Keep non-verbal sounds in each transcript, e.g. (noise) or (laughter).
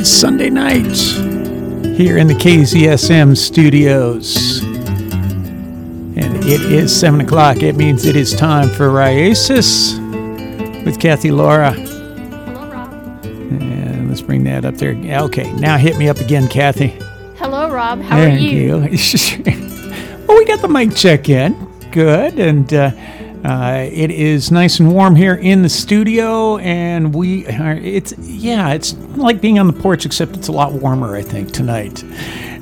is Sunday night here in the KZSM studios. And it is 7 o'clock. It means it is time for Raíces with Cathy Lara. Hello, Rob. And let's bring that up there. Okay, now hit me up again, Cathy. Hello, Rob. How Thank are you? (laughs) well, we got the mic check in. Good. And uh, uh, it is nice and warm here in the studio. And we are, it's, yeah, it's like being on the porch, except it's a lot warmer, I think, tonight.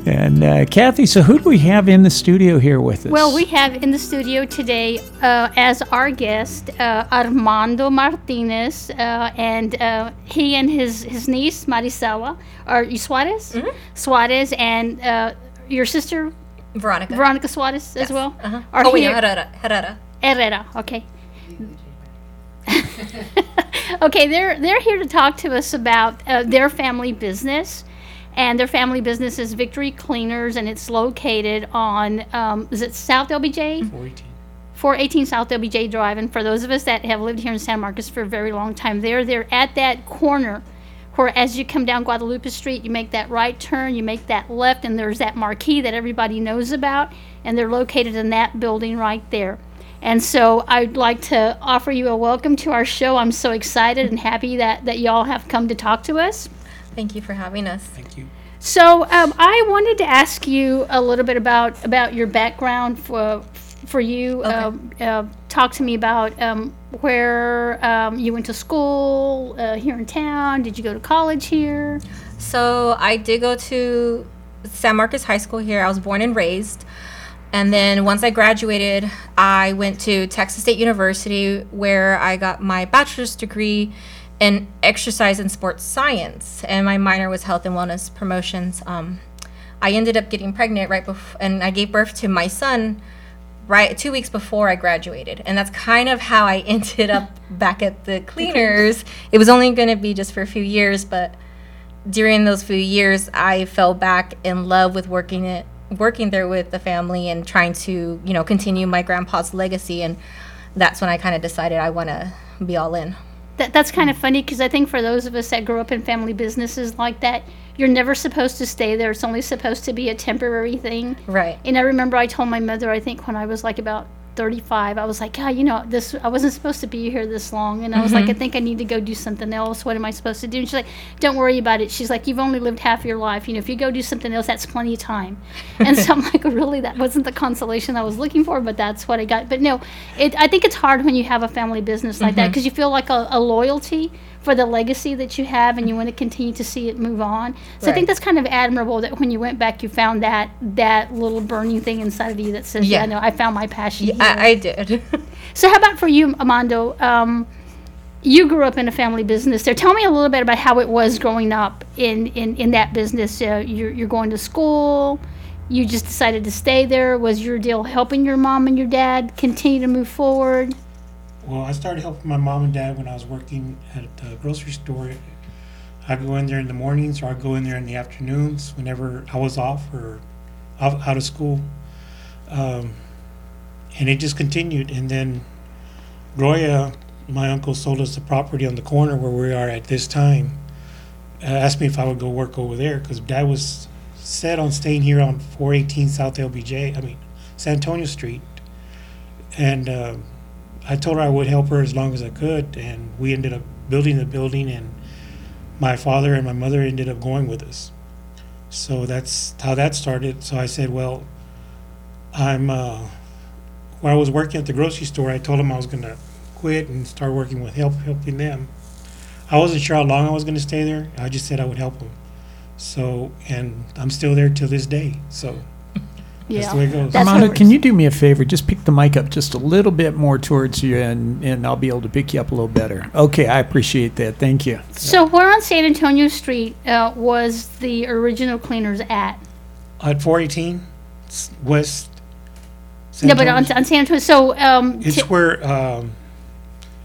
And uh, Cathy, so who do we have in the studio here with us? Well, we have in the studio today uh, as our guest uh, Armando Martinez, uh, and uh, he and his, his niece Maricela, or Suarez, Mm-hmm. Suarez, and uh, your sister Veronica. Veronica Suarez as well. Uh-huh. are Oh, wait, here- no, Herrera. Herrera. Herrera. Okay. (laughs) okay, they're they're here to talk to us about uh, their family business, and their family business is Victory Cleaners, and it's located on um, is it South LBJ? 418 South LBJ Drive. And for those of us that have lived here in San Marcos for a very long time, they're they're at that corner where as you come down Guadalupe Street, you make that right turn, you make that left, and there's that marquee that everybody knows about, and they're located in that building right there. And so I'd like to offer you a welcome to our show. I'm so excited and happy that, that y'all have come to talk to us. Thank you for having us. Thank you. So um, I wanted to ask you a little bit about about your background for for you. Um, uh, talk to me about um, where um, you went to school uh, here in town. Did you go to college here? So I did go to San Marcos High School here. I was born and raised. And then once I graduated, I went to Texas State University where I got my bachelor's degree in exercise and sports science. And my minor was health and wellness promotions. Um, I ended up getting pregnant right before, and I gave birth to my son right two weeks before I graduated. And that's kind of how I (laughs) ended up back at the cleaners. (laughs) It was only going to be just for a few years, but during those few years, I fell back in love with working it, working there with the family and trying to, you know, continue my grandpa's legacy. And that's when I kind of decided I want to be all in. That, that's kind of funny because I think for those of us that grew up in family businesses like that, you're never supposed to stay there. It's only supposed to be a temporary thing. Right. And I remember I told my mother, I think when I was like about 35, I was like, God, you know, this, I wasn't supposed to be here this long. And I was like, I mm-hmm. think I need to go do something else. What am I supposed to do? And she's like, don't worry about it. She's like, you've only lived half your life. You know, if you go do something else, that's plenty of time. And so I'm like, really, that wasn't the consolation I was looking for, but that's what I got. But no, it, I think it's hard when you have a family business like that mm-hmm. because you feel like a, a loyalty for the legacy that you have and you want to continue to see it move on. So I think that's kind of admirable that when you went back, you found that that little burning thing inside of you that says, "Yeah, Yeah. no, I found my passion." here." I, I did. (laughs) so how about for you, Armando? Um, you grew up in a family business there. Tell me a little bit about how it was growing up in in, in that business. Uh, you're you're going to school. You just decided to stay there. Was your deal helping your mom and your dad continue to move forward? Well, I started helping my mom and dad when I was working at a grocery store. I'd go in there in the mornings or I'd go in there in the afternoons whenever I was off or out, out of school. Um, and it just continued. And then Roya, my uncle, sold us the property on the corner where we are at this time. Uh, asked me if I would go work over there because dad was set on staying here on 418 South LBJ, I mean, San Antonio Street. And uh, I told her I would help her as long as I could, and we ended up building the building, and my father and my mother ended up going with us. So that's how that started. So I said, well, I'm, uh, when I was working at the grocery store, I told them I was going to quit and start working with help, helping them. I wasn't sure how long I was going to stay there. I just said I would help them. So, and I'm still there till this day. So that's the way it goes. That's Armando, what can we're- you do me a favor? Just pick the mic up just a little bit more towards you, and, and I'll be able to pick you up a little better. Okay, I appreciate that. Thank you. So where on San Antonio Street uh, was the original cleaners at? At 418 s- West. no, but on, Antonio. on San Antonio. So um, It's ti- where um,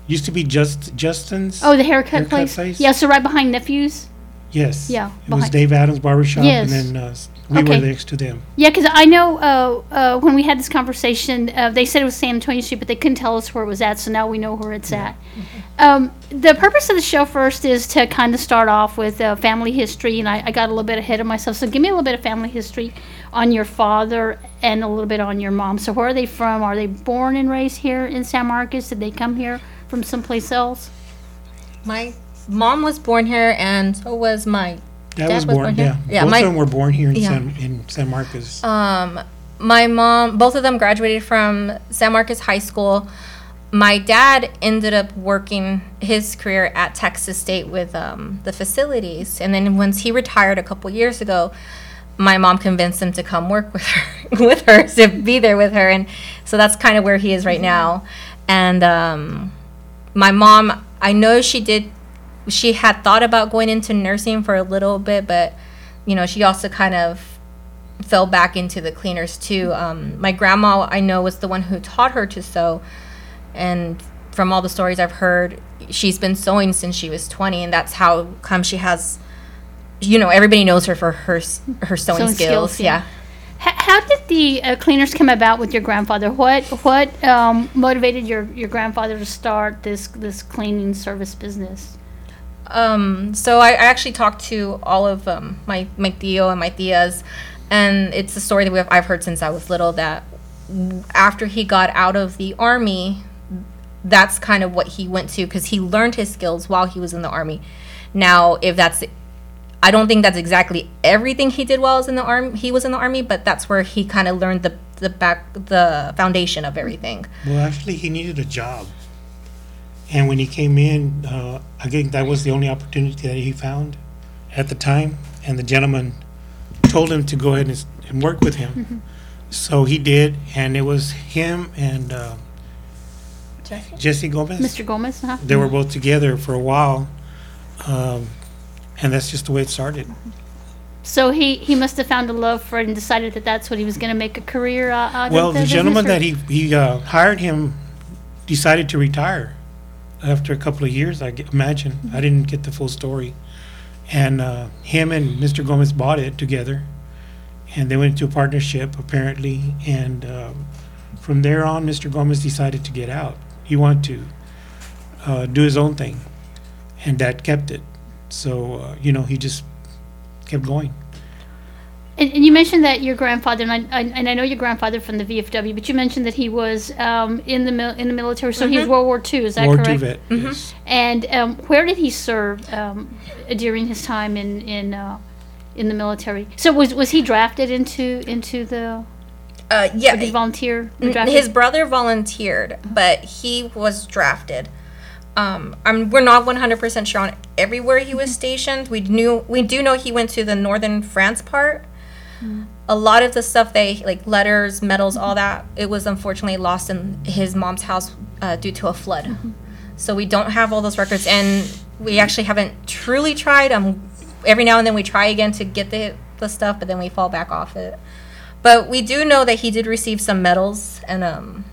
used to be just Justin's. oh, the haircut, Haircut place? place? Yeah, so right behind Nephews. Yes. Yeah, It was behind- Dave Adams Barbershop, Yes. and then uh, s- we Okay. were next to them. Yeah, because I know uh, uh, when we had this conversation, uh, they said it was San Antonio Street, but they couldn't tell us where it was at, so now we know where it's at. Um, the purpose of the show first is to kind of start off with uh, family history, and I, I got a little bit ahead of myself. So give me a little bit of family history on your father and a little bit on your mom. So where are they from? Are they born and raised here in San Marcos? Did they come here from someplace else? My mom was born here, and so was my Dad, was born, born here? yeah. Yeah, Both my- of them were born here in Yeah. San in San Marcos. Um, my mom, both of them graduated from San Marcos High School. My dad ended up working his career at Texas State with um, the facilities, and then once he retired a couple years ago, my mom convinced him to come work with her, (laughs) with her to be there with her, and so that's kind of where he is right now. And um, my mom, I know she did, she had thought about going into nursing for a little bit, but you know, she also kind of fell back into the cleaners too. Um, my grandma, I know, was the one who taught her to sew, and from all the stories I've heard, she's been sewing since she was 20, and that's how come she has. You know, everybody knows her for her her sewing, Sewing skills. skills, yeah. yeah. H- how did the uh, cleaners come about with your grandfather? What what um, motivated your, your grandfather to start this this cleaning service business? Um, so I, I actually talked to all of um, my my tío and my tias, and it's a story that we have, I've heard since I was little. That after he got out of the army, that's kind of what he went to because he learned his skills while he was in the army. Now, if that's I don't think that's exactly everything he did while he was in the army. He was in the army, but that's where he kind of learned the the back the foundation of everything. Well, actually, he needed a job. And when he came in, uh, I think that was the only opportunity that he found at the time. And the gentleman told him to go ahead and, s- and work with him. So he did, and it was him and uh, Jesse Gomez. Mr. Gomez, huh? They were both together for a while. Um, and that's just the way it started. So he, he must have found a love for it and decided that that's what he was going to make a career uh, out of. Well, the business, gentleman or- that he, he uh, hired him decided to retire after a couple of years, I imagine. I didn't get the full story. And uh, him and Mr. Gomez bought it together. And they went into a partnership, apparently. And um, from there on, Mr. Gomez decided to get out. He wanted to uh, do his own thing. And Dad kept it. So, uh, you know, he just kept going. And, and you mentioned that your grandfather, and I, I, and I know your grandfather from the VFW, but you mentioned that he was um, in the mil- in the military. So he was World War II. Is that War II correct? vet. Yes. And um, where did he serve um, during his time in in uh, in the military? So was was he drafted into into the? Uh, yeah, did he volunteer? drafted? His brother volunteered, but he was drafted. Um, I'm, we're not 100% sure on everywhere he was stationed. We knew we do know he went to the northern France part. A lot of the stuff they like letters, medals, all that it was unfortunately lost in his mom's house uh, due to a flood. So we don't have all those records, and we actually haven't truly tried. Um, every now and then we try again to get the the stuff, but then we fall back off it. But we do know that he did receive some medals and um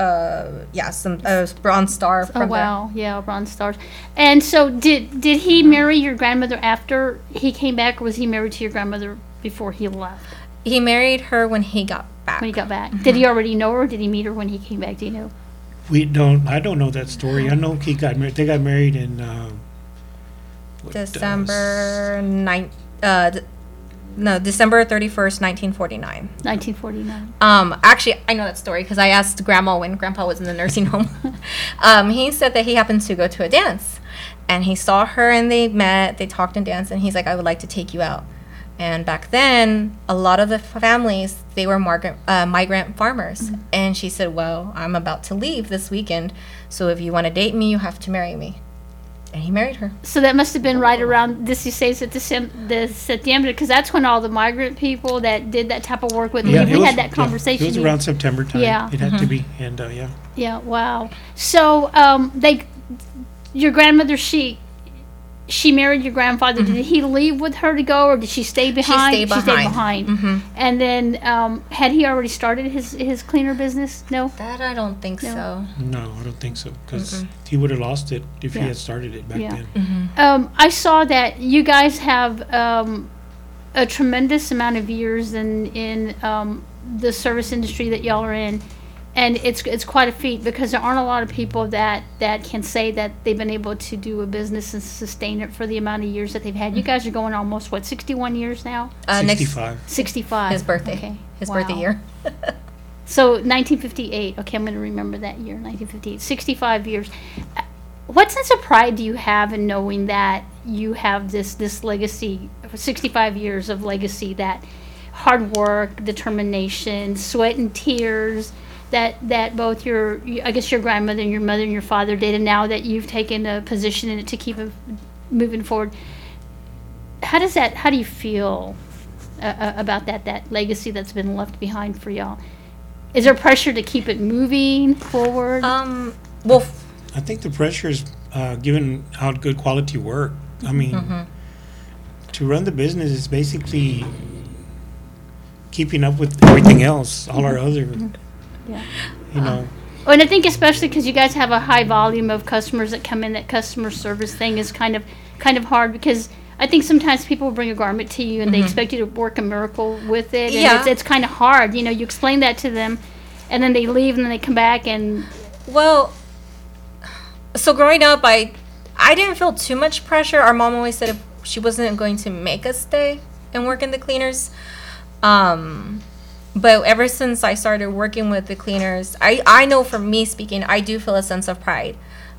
uh yeah some uh, bronze star from Oh the- wow, yeah, Bronze Stars. And so, did did he marry your grandmother after he came back, or was he married to your grandmother before he left? he married her when he got back. When he got back, did he already know her? or Did he meet her when he came back? Do you know? We don't. I don't know that story. I know he got married. They got married in uh, what, uh, December nine uh d- no December 31st 1949 1949. um actually I know that story because I asked grandma when grandpa was in the nursing home (laughs) um he said that he happened to go to a dance and he saw her and they met they talked and danced and he's like I would like to take you out and back then a lot of the families they were migrant uh, migrant farmers and she said well I'm about to leave this weekend so if you want to date me you have to marry me and he married her So that must have been right around this. You say it's at December, the September, because that's when all the migrant people that did that type of work with. Yeah, we was- had that yeah, conversation. It was around September time. Yeah. It had to be, and uh, yeah. Yeah, wow. So, um, they, your grandmother, she, she married your grandfather. Did he leave with her to go, or did she stay behind? She stayed behind. Mm-hmm. And then, um, had he already started his his cleaner business? No. That I don't think so. No, I don't think so, because he would have lost it if Yeah. he had started it back Yeah. then. Um, I saw that you guys have um, a tremendous amount of years in in um, the service industry that y'all are in, and it's it's quite a feat because there aren't a lot of people that that can say that they've been able to do a business and sustain it for the amount of years that they've had. You guys are going almost what sixty one years now, Uh, next Sixty-five. sixty five. his birthday, Okay. his birthday Wow. year. (laughs) So 1958. Okay, I'm going to remember that year, 1958. 65 years. Uh, What sense of pride do you have in knowing that you have this this legacy, 65 years of legacy, that hard work, determination, sweat and tears that that both your I guess your grandmother and your mother and your father did, and now that you've taken a position in it to keep it moving forward. How does that? How do you feel uh, uh, about that that legacy that's been left behind for y'all? Is there pressure to keep it moving forward? Um, well, f- I think the pressure is uh, giving out good quality work. I mean, to run the business is basically keeping up with everything else, all our other, Yeah. you know. Oh, and I think especially because you guys have a high volume of customers that come in, that customer service thing is kind of kind of hard because I think sometimes people bring a garment to you and they expect you to work a miracle with it, and Yeah. it's, it's kind of hard. You know, you explain that to them, and then they leave, and then they come back, and well, so growing up, I I didn't feel too much pressure. Our mom always said if she wasn't going to make us stay and work in the cleaners. Um, but ever since I started working with the cleaners, I, I know for me speaking, I do feel a sense of pride,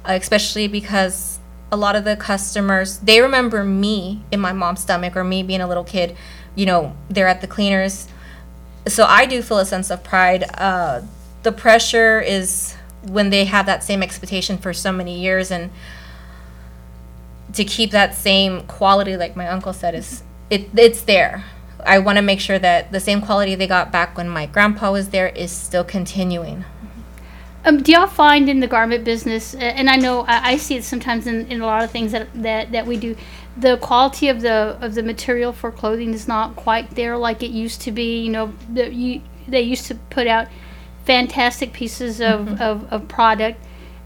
uh, especially because a lot of the customers, they remember me in my mom's stomach or me being a little kid, you know, they're at the cleaners. So I do feel a sense of pride. Uh, the pressure is when they have that same expectation for so many years and to keep that same quality like my uncle said is it it's there i want to make sure that the same quality they got back when my grandpa was there is still continuing Um, do y'all find in the garment business, and I know I, I see it sometimes in, in a lot of things that, that, that we do, the quality of the of the material for clothing is not quite there like it used to be. You know, the, you, they used to put out fantastic pieces of, of, of product,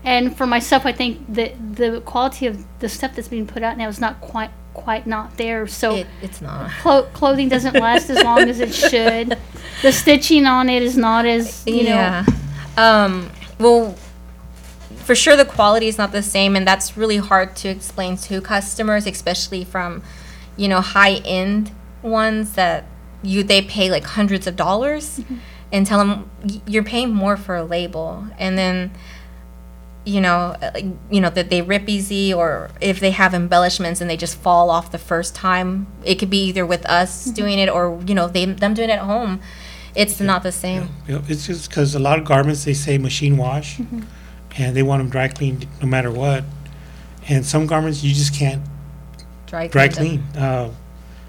and for myself, I think that the quality of the stuff that's being put out now is not quite quite not there. So it, it's not clo- clothing doesn't last as long as it (laughs) should. The stitching on it is not as you know. yeah um well for sure the quality is not the same and that's really hard to explain to customers especially from you know high end ones that you they pay like hundreds of dollars and tell them you're paying more for a label and then you know uh, like, you know that they rip easy or if they have embellishments and they just fall off the first time it could be either with us doing it or you know they them doing it at home it's not the same. You know, it's just because a lot of garments they say machine wash, and they want them dry cleaned no matter what. And some garments you just can't dry, dry clean clean, uh,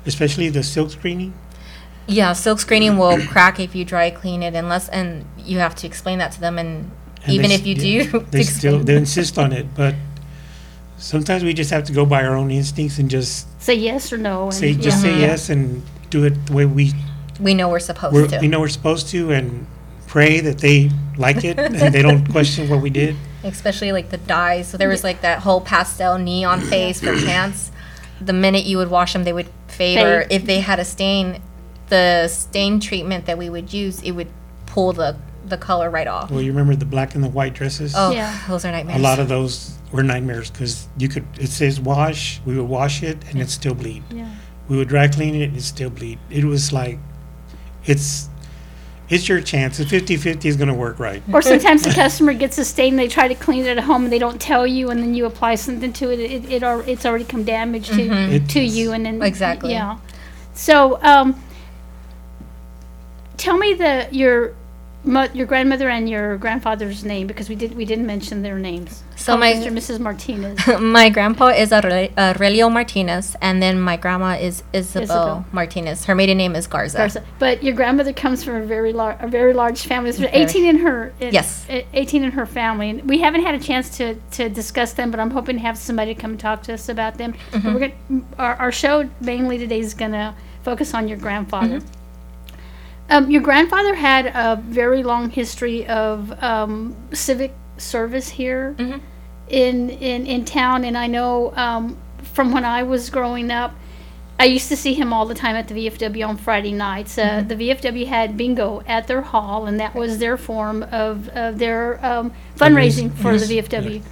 especially the silk screening. Yeah, silk screening will crack if you dry clean it unless and you have to explain that to them and, And even they if you yeah, (laughs) do they explain- still they insist on it. But sometimes we just have to go by our own instincts and just Say yes or no. And, say just say yes and do it the way we we know we're supposed we're, to. we know we're supposed to, and pray that they like it and they don't (laughs) question what we did. Especially like the dyes. So there was like that whole pastel neon phase for pants. The minute you would wash them, they would fade. Or Fade. if they had a stain, the stain treatment that we would use, it would pull the the color right off. Well, you remember the black and the white dresses? Oh, Yeah. those are nightmares. A lot of those were nightmares because you could. It says wash. We would wash it and it still bleed. Yeah. We would dry clean it and it still bleed. It was like, it's, it's your chance. It's 50-50 is gonna work right. Or sometimes the customer gets a stain, they try to clean it at home, and they don't tell you, and then you apply something to it. It, it al- it's already come damaged to It- to you, and then Exactly. yeah. So, um, tell me the your mo- your grandmother and your grandfather's name because we did we didn't mention their names. So Call my- Mr. and Mrs. Martinez. (laughs) my grandpa is Aure- Aurelio Martinez, and then my grandma is Isabel, Isabel. Martinez. Her maiden name is Garza. Garza. But your grandmother comes from a very large, a very large family. There's Very. 18 in her. in- Yes. eh, 18 in her family. And we haven't had a chance to, to discuss them, but I'm hoping to have somebody come talk to us about them. But We're gonna, our, our show mainly today is going to focus on your grandfather. Um, your grandfather had a very long history of um, civic service here in, in in town, and I know um, from when I was growing up, I used to see him all the time at the VFW on Friday nights. Uh, The VFW had bingo at their hall, and that was their form of, of their um, fundraising for the VFW. yes.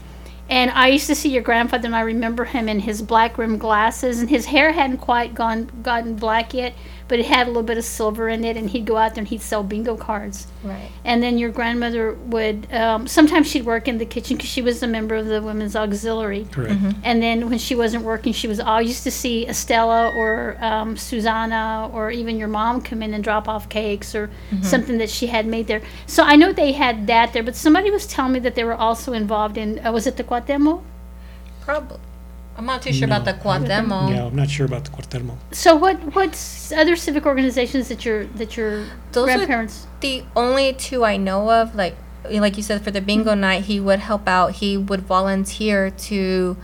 And I used to see your grandfather, and I remember him in his black rimmed glasses, and his hair hadn't quite gone gotten black yet, but it had a little bit of silver in it. And he'd go out there and he'd sell bingo cards. Right. And then your grandmother would um, sometimes she'd work in the kitchen because she was a member of the women's auxiliary. Correct. And then when she wasn't working, she was I used to see Estella or um, Susanna or even your mom come in and drop off cakes or something that she had made there. So I know they had that there, but somebody was telling me that they were also involved in uh, was it the Cuauhtemoc? Probably. I'm not too sure about the No. Cuauhtemoc. Yeah, I'm not sure about the Cuauhtemoc. So what what's other civic organizations that your that your Those are- grandparents? The only two I know of, like like you said, for the bingo night, he would help out. He would volunteer to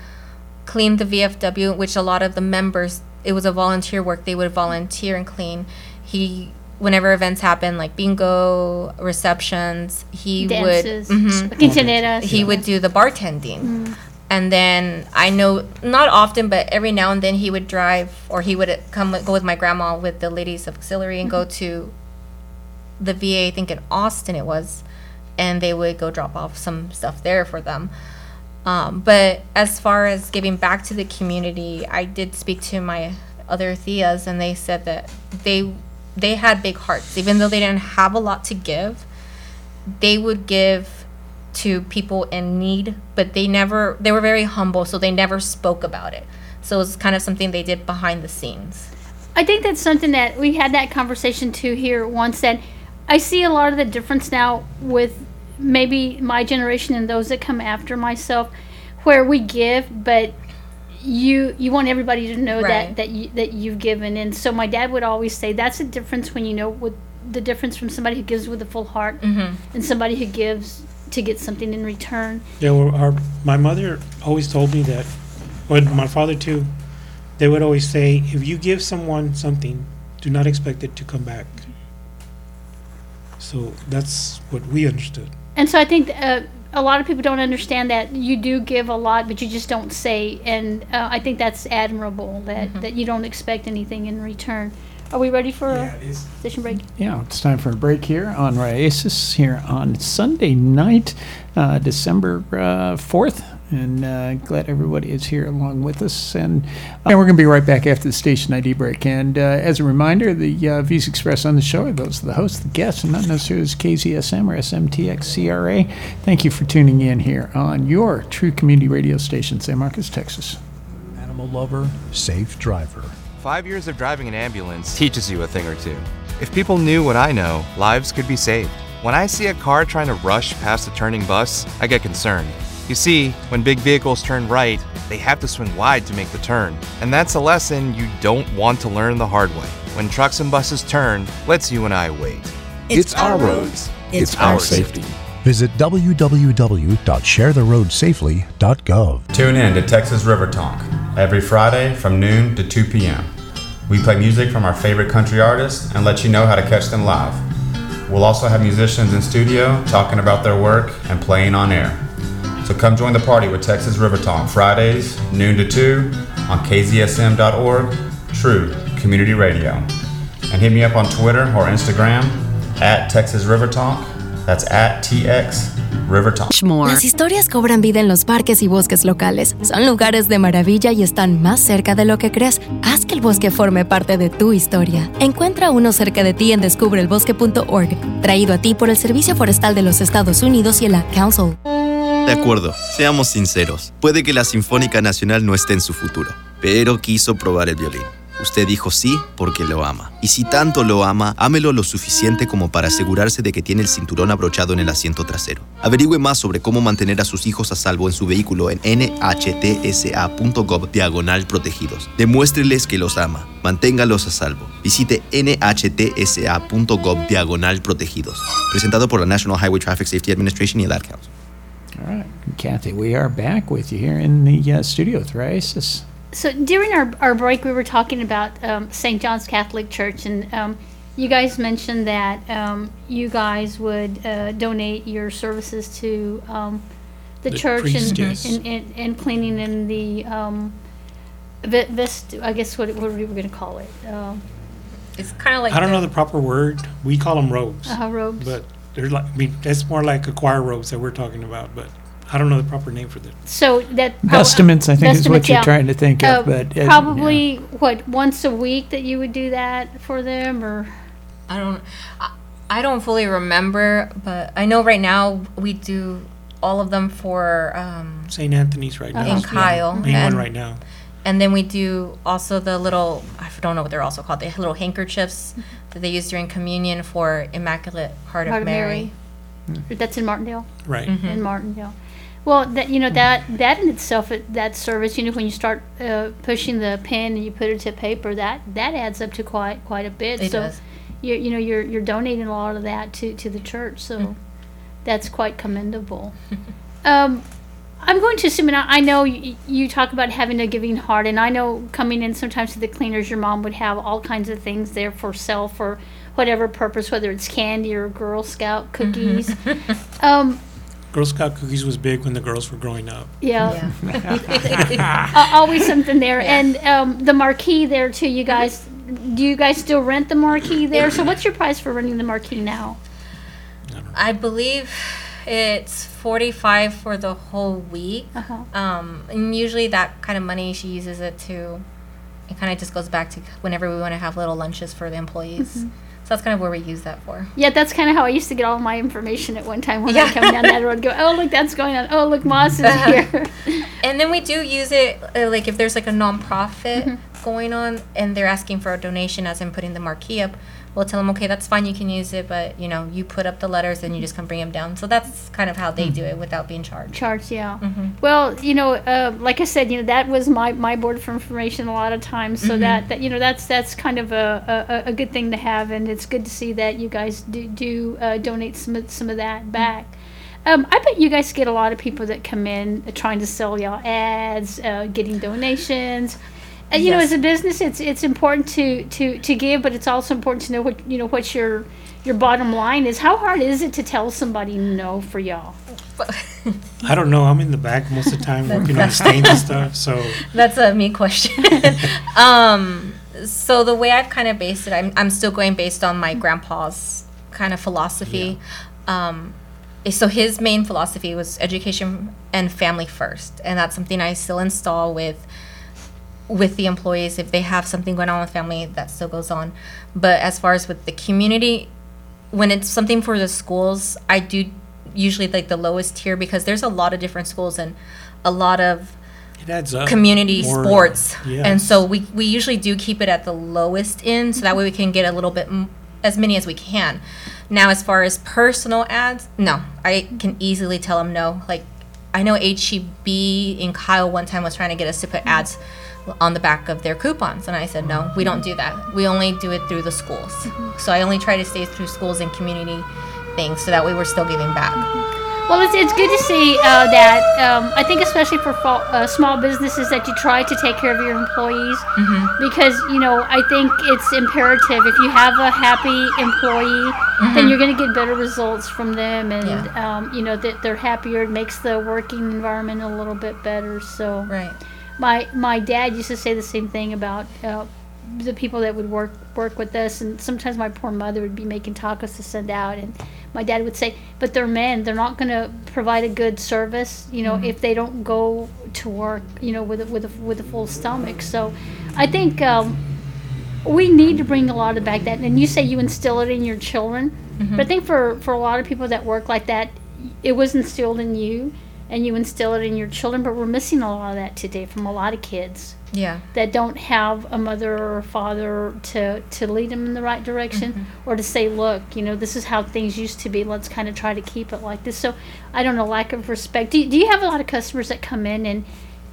clean the VFW, which a lot of the members, it was a volunteer work. They would volunteer and clean. He, whenever events happen, like bingo receptions, he dances, would. mhm. quinceaneras. he would do the bartending. And then I know not often, but every now and then he would drive or he would come with- go with my grandma with the ladies of auxiliary and go to the VA, I think in Austin it was, and they would go drop off some stuff there for them. Um, but as far as giving back to the community, I did speak to my other tias, and they said that they they had big hearts, even though they didn't have a lot to give. They would give to people in need, but they never they were very humble, so they never spoke about it. So it's kind of something they did behind the scenes. I think that's something that we had that conversation too here once that I see a lot of the difference now with maybe my generation and those that come after myself where we give but you you want everybody to know that Right. that you that you've given and so my dad would always say that's a difference when you know what the difference from somebody who gives with a full heart mm-hmm. and somebody who gives to get something in return Yeah, well, our, my mother always told me that, or my father too, they would always say, if you give someone something, do not expect it to come back. So that's what we understood. And so I think uh, a lot of people don't understand that you do give a lot, but you just don't say. And uh, I think that's admirable that, that you don't expect anything in return. Are we ready for a station break? Yeah, it's time for a break here on Raíces here on Sunday night, uh, December uh, 4th. And uh, glad everybody is here along with us. And, and we're going to be right back after the station ID break. And uh, as a reminder, the uh, views expressed on the show are those of the host, the guests, and not necessarily as KZSM or SMTX CRA. Thank you for tuning in here on your true community radio station, San Marcos, Texas. Animal lover, safe driver. Five years of driving an ambulance teaches you a thing or two. If people knew what I know, lives could be saved. When I see a car trying to rush past a turning bus, I get concerned. You see, when big vehicles turn right, they have to swing wide to make the turn. And that's a lesson you don't want to learn the hard way. When trucks and buses turn, let's you and I wait. It's, our roads. It's, our safety. Visit www.sharetheroadsafely.gov. Tune in to Texas River Talk every Friday from noon to 2 p.m. We play music from our favorite country artists and let you know how to catch them live. We'll also have musicians in studio talking about their work and playing on air. So come join the party with Texas River Talk Fridays, noon to 2 on kzsm.org, True Community Radio. And hit me up on Twitter or Instagram at Texas River Talk. That's at TX River. Las historias cobran vida en los parques y bosques locales. Son lugares de maravilla y están más cerca de lo que crees. Haz que el bosque forme parte de tu historia. Encuentra uno cerca de ti en descubrelbosque.org. Traído a ti por el Servicio Forestal de los Estados Unidos y el Ad Council. De acuerdo, seamos sinceros. Puede que la Sinfónica Nacional no esté en su futuro, pero quiso probar el violín. Usted dijo sí porque lo ama. Y si tanto lo ama, ámelo lo suficiente como para asegurarse de que tiene el cinturón abrochado en el asiento trasero. Averigüe más sobre cómo mantener a sus hijos a salvo en su vehículo en nhtsa.gov diagonal protegidos. Demuéstreles que los ama. Manténgalos a salvo. Visite nhtsa.gov diagonal protegidos. Presentado por la National Highway Traffic Safety Administration y el Ad. All right, Kathy, we are back with you here in the uh, studio with Raíces. So during our, our break, we were talking about um, St. John's Catholic Church, and um, you guys mentioned that um, you guys would uh, donate your services to um, the, The church priest, and, yes. and, and, and cleaning in the um, vi- vest. I guess what, what we were going to call it. Um, It's kind of like I don't know the proper word. We call them robes. uh, robes. But they're like, I mean, that's more like a choir robes that we're talking about, but I don't know the proper name for that. So that Vestments, I think, is what Vestments, you're yeah. trying to think of, Uh, but, uh, probably what once a week that you would do that for them, or I don't I, I don't fully remember, but I know right now we do all of them for um, St. Anthony's right now. in is the Kyle. Main and, one right now. and then we do also the little I don't know what they're also called, the little handkerchiefs that they use during communion for Immaculate Heart, Heart of Mary. That's in Martindale. Right. In Martindale. Well, that you know that that in itself, that service, you know, when you start uh, pushing the pen and you put it to paper, that that adds up to quite quite a bit. It so, does. you you know you're you're donating a lot of that to to the church, so that's quite commendable. (laughs) um, I'm going to assume, and I I know you, you talk about having a giving heart, and I know coming in sometimes to the cleaners, your mom would have all kinds of things there for sale for whatever purpose, whether it's candy or Girl Scout cookies. (laughs) um, Girl Scout cookies was big when the girls were growing up. yeah, (laughs) (laughs) Al- always something there, and um, the marquee there too. You guys, do you guys still rent the marquee there? So, what's your price for renting the marquee now? I believe it's 45 for the whole week. Uh-huh. Um, and usually that kind of money she uses it to it kind of just goes back to whenever we want to have little lunches for the employees. Mm-hmm. So that's kind of where we use that for. Yeah, that's kind of how I used to get all my information at one time when Yeah. I come down that road. Go, oh look, that's going on. Oh look, Moss is Uh-huh. (laughs) here. And then we do use it uh, like if there's like a nonprofit Mm-hmm. going on and they're asking for a donation as in putting the marquee up, we'll tell them, okay, that's fine, you can use it, but you know, you put up the letters and you just come bring them down. So that's kind of how they do it without being charged. Charts, yeah. Mm-hmm. Well, you know, uh, like I said, you know, that was my, my board for information a lot of times. So Mhm. that, that you know, that's that's kind of a, a, a good thing to have, and it's good to see that you guys do do uh, donate some of, some of that back. Um, I bet you guys get a lot of people that come in trying to sell y'all ads, uh, getting donations. And you know, as a business, it's it's important to, to, to give, but it's also important to know what you know what your your bottom line is. How hard is it to tell somebody no for y'all? (laughs) I don't know. I'm in the back most of the time working on (laughs) stains and stuff. So That's a me question. (laughs) um, so the way I've kind of based it, I'm, I'm still going based on my grandpa's kind of philosophy. Um, eh, so his main philosophy was education and family first, and that's something I still install with with the employees if they have something going on with family that still goes on. But as far as with the community, when it's something for the schools, I do usually like the lowest tier because there's a lot of different schools and a lot of it adds up. community More, sports. yeah. And so we, we usually do keep it at the lowest end so that way we can get a little bit m- as many as we can. Now, as far as personal ads, no, I can easily tell them no. Like, I know HEB in Kyle one time was trying to get us to put ads on the back of their coupons. And I said, no, we don't do that. We only do it through the schools. So I only try to stay through schools and community things so that way we're still giving back. Well, it's, it's good to see uh, that. Um, I think, especially for uh, small businesses, that you try to take care of your employees because you know I think it's imperative. If you have a happy employee, then Mhm. you're going to get better results from them, and Yeah. um, you know that they're happier. It makes the working environment a little bit better. So, right. My my dad used to say the same thing about. Uh, the people that would work work with us, and sometimes my poor mother would be making tacos to send out, and my dad would say, "But they're men; they're not going to provide a good service, you know, Mhm. if they don't go to work, you know, with a, with a, with a full stomach." So, I think um, we need to bring a lot of back that. And you say you instill it in your children, Mhm. but I think for for a lot of people that work like that, it was instilled in you. And you instill it in your children. But we're missing a lot of that today from a lot of kids Yeah. that don't have a mother or a father to to lead them in the right direction or to say, look, you know, this is how things used to be. Let's kind of try to keep it like this. So I don't know, lack of respect. Do you, do you have a lot of customers that come in and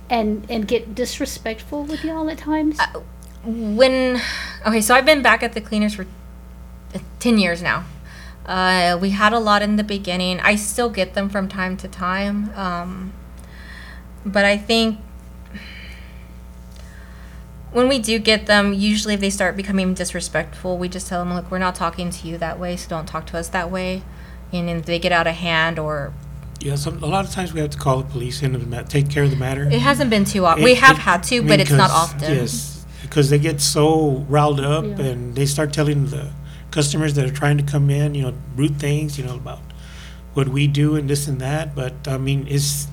and and get disrespectful with you all at times? when okay so i've been back at the cleaners for uh, 10 years now uh, we had a lot in the beginning i still get them from time to time um, but i think when we do get them usually if they start becoming disrespectful we just tell them look we're not talking to you that way so don't talk to us that way and if they get out of hand or Yeah, some, a lot of times we have to call the police in to ma- take care of the matter. it hasn't been too often we have it- had to I but it's not often Yes, because they get so riled up Yeah. and they start telling the customers that are trying to come in, you know, rude things, you know, about what we do and this and that. But I mean, it's,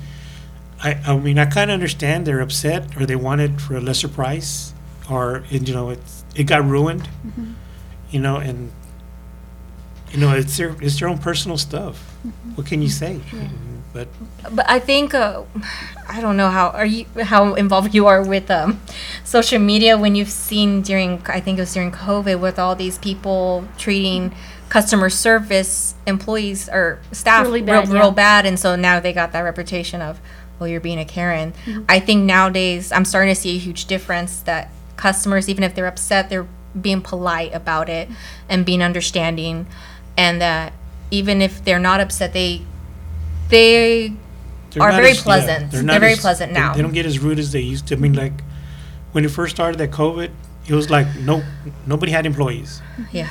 I, I mean, I kind of understand they're upset or they want it for a lesser price or, and, you know, it's, it got ruined, Mm-hmm. you know, and, you know, it's their, it's their own personal stuff. Mm-hmm. What can you say? But But I think uh, I don't know how are you how involved you are with um, social media when you've seen during I think it was during COVID with all these people treating customer service employees or staff Really real, bad, real yeah. bad, and so now they got that reputation of well you're being a Karen. Mm-hmm. I think nowadays I'm starting to see a huge difference that customers even if they're upset they're being polite about it and being understanding, and that even if they're not upset they they They're are not very as- yeah, pleasant. they're they're not very as- pleasant they- now. They don't get as rude as they used to. I mean, like when it first started that COVID, it was like no nobody had employees. yeah.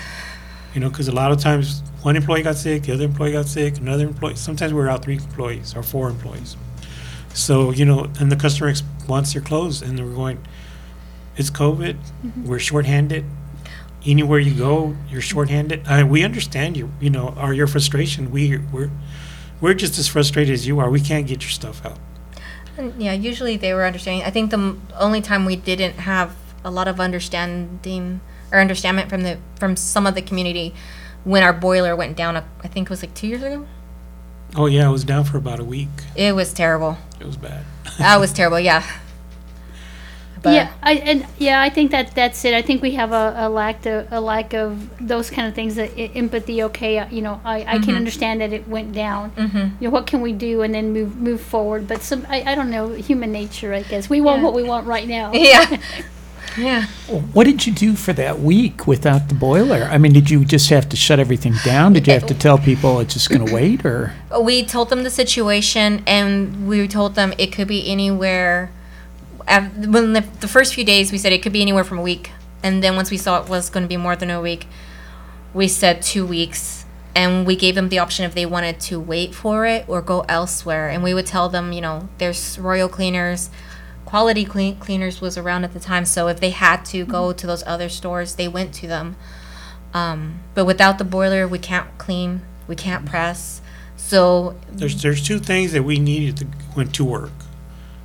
You know, because a lot of times one employee got sick, the other employee got sick, another employee. Sometimes we are out three employees or four employees. So you know, and the customer ex- wants their clothes, and they're going, "It's COVID. Mm-hmm. We're shorthanded. Anywhere you go, you're shorthanded." I we understand your, you know, our your frustration. We we're we're just as frustrated as you are. We can't get your stuff out. And, yeah, usually they were understanding. I think the m- only time we didn't have a lot of understanding or understanding from the from some of the community when our boiler went down. I think it was like two years ago. Oh yeah, it was down for about a week. It was terrible. It was bad. That was terrible. Yeah. (laughs) But yeah, I and yeah, I think that that's it. I think we have a, a lack of a lack of those kind of things. That empathy, okay, uh, you know, I, I can understand that it went down. Mm-hmm. You know, what can we do and then move move forward? But some, I, I don't know, human nature, I guess. We want Yeah. what we want right now. (laughs) Yeah. (laughs) yeah. What did you do for that week without the boiler? I mean, did you just have to shut everything down? Did you have to (laughs) tell people it's just going to wait, or we told them the situation and we told them it could be anywhere av- when the, the first few days we said it could be anywhere from a week. And then once we saw it was going to be more than a week we said two weeks. And we gave them the option if they wanted to wait for it or go elsewhere. And we would tell them you know there's royal cleaners quality clean, cleaners was around at the time. So if they had to go mm-hmm. to those other stores they went to them. Um, but without the boiler we can't clean we can't mm-hmm. press. So There's there's two things that we needed to went to work.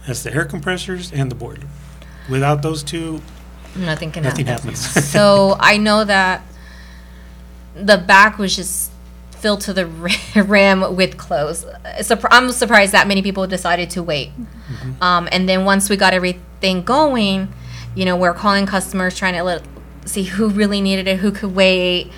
That's the air compressors and the boiler. Without those two, nothing can nothing happen. happens. (laughs) so I know that the back was just filled to the (laughs) rim with clothes. I'm surprised that many people decided to wait. Um, and then once we got everything going, you know, we're calling customers trying to let, see who really needed it, who could wait.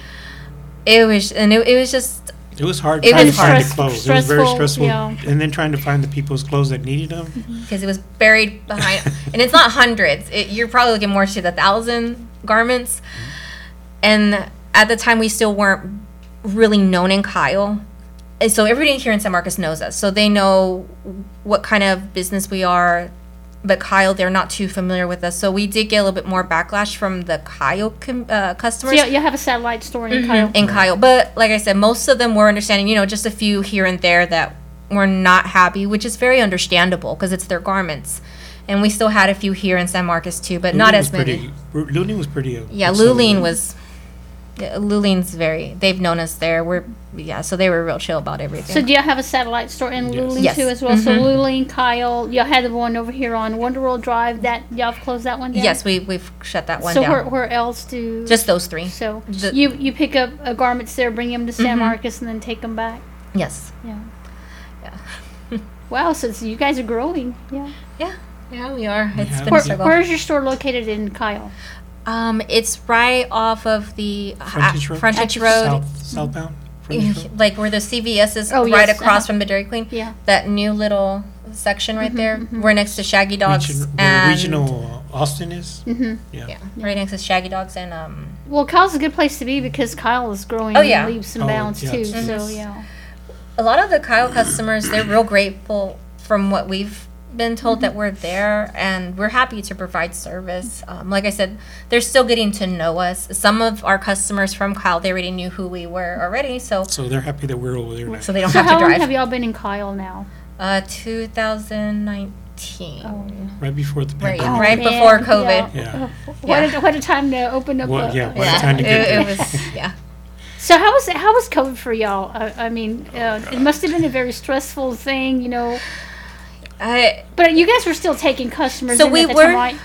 It was, and it, it was just, it was hard It trying was to find the stress- clothes. It was very stressful, stressful, yeah. and then trying to find the people's clothes that needed them. because mm-hmm. it was buried behind, (laughs) and it's not hundreds. It, you're probably looking more to the thousand garments. Mm-hmm. And at the time, we still weren't really known in Kyle. And so everybody here in San Marcos knows us. So they know what kind of business we are. But Kyle, they're not too familiar with us. So we did get a little bit more backlash from the Kyle com- uh, customers yeah, you have a satellite store in Kyle. in Kyle. But like I said, most of them were understanding, you know, just a few here and there that were not happy, which is very understandable because it's their garments. And we still had a few here in San Marcos too, but not as was many. Pretty, Ru- Luling was pretty. Uh, Yeah, acceptable. Luling was. Yeah, Luling's very. They've known us there. We're yeah, so they were real chill about everything. So do y'all have a satellite store in Yes. Luling Yes. too as well? So Luling, Kyle, y'all had the one over here on Wonder World Drive. That y'all have closed that one down. yes, we we've shut that one so down. where, where else do Just those three. so the- you you pick up uh, garments there, bring them to San Mhm. Marcos, and then take them back. Yes. Yeah. Yeah. (laughs) Wow, so it's- you guys are growing. Yeah. Yeah, yeah, we are. It's have been Where, a struggle. where is your store located in Kyle? Um, it's right off of the uh, Frontage Road? Frontage Road, South, southbound. Frontage (laughs) Road. like where the CVS is, Oh, right yes, across uh-huh. from the Dairy Queen. Yeah. That new little section right there. We're next to Shaggy Dogs Region, where and regional uh, Austin is. Mm-hmm. Yeah. yeah, right next to Shaggy Dogs and um. Well, Kyle's a good place to be because Kyle is growing Oh, yeah. leaps and Oh, bounds yeah. too. So yeah. a lot of the Kyle customers, they're real grateful from what we've been told that we're there and we're happy to provide service. Um, like I said, they're still getting to know us. Some of our customers from Kyle, they already knew who we were already, so So they're happy that we're over there now. so they don't So have how to long drive. have y'all been in Kyle now? uh, 2019. Oh, right before the Right, pandemic. right man, before COVID. Yeah. What, a, what a time to open up. Well, a, yeah, a- what a time to it, get there. it was (laughs) yeah. So how was how was COVID for y'all? I, I mean, uh, it must have been a very stressful thing, you know. I, But you guys were still taking customers. So in we at the were- Time, right?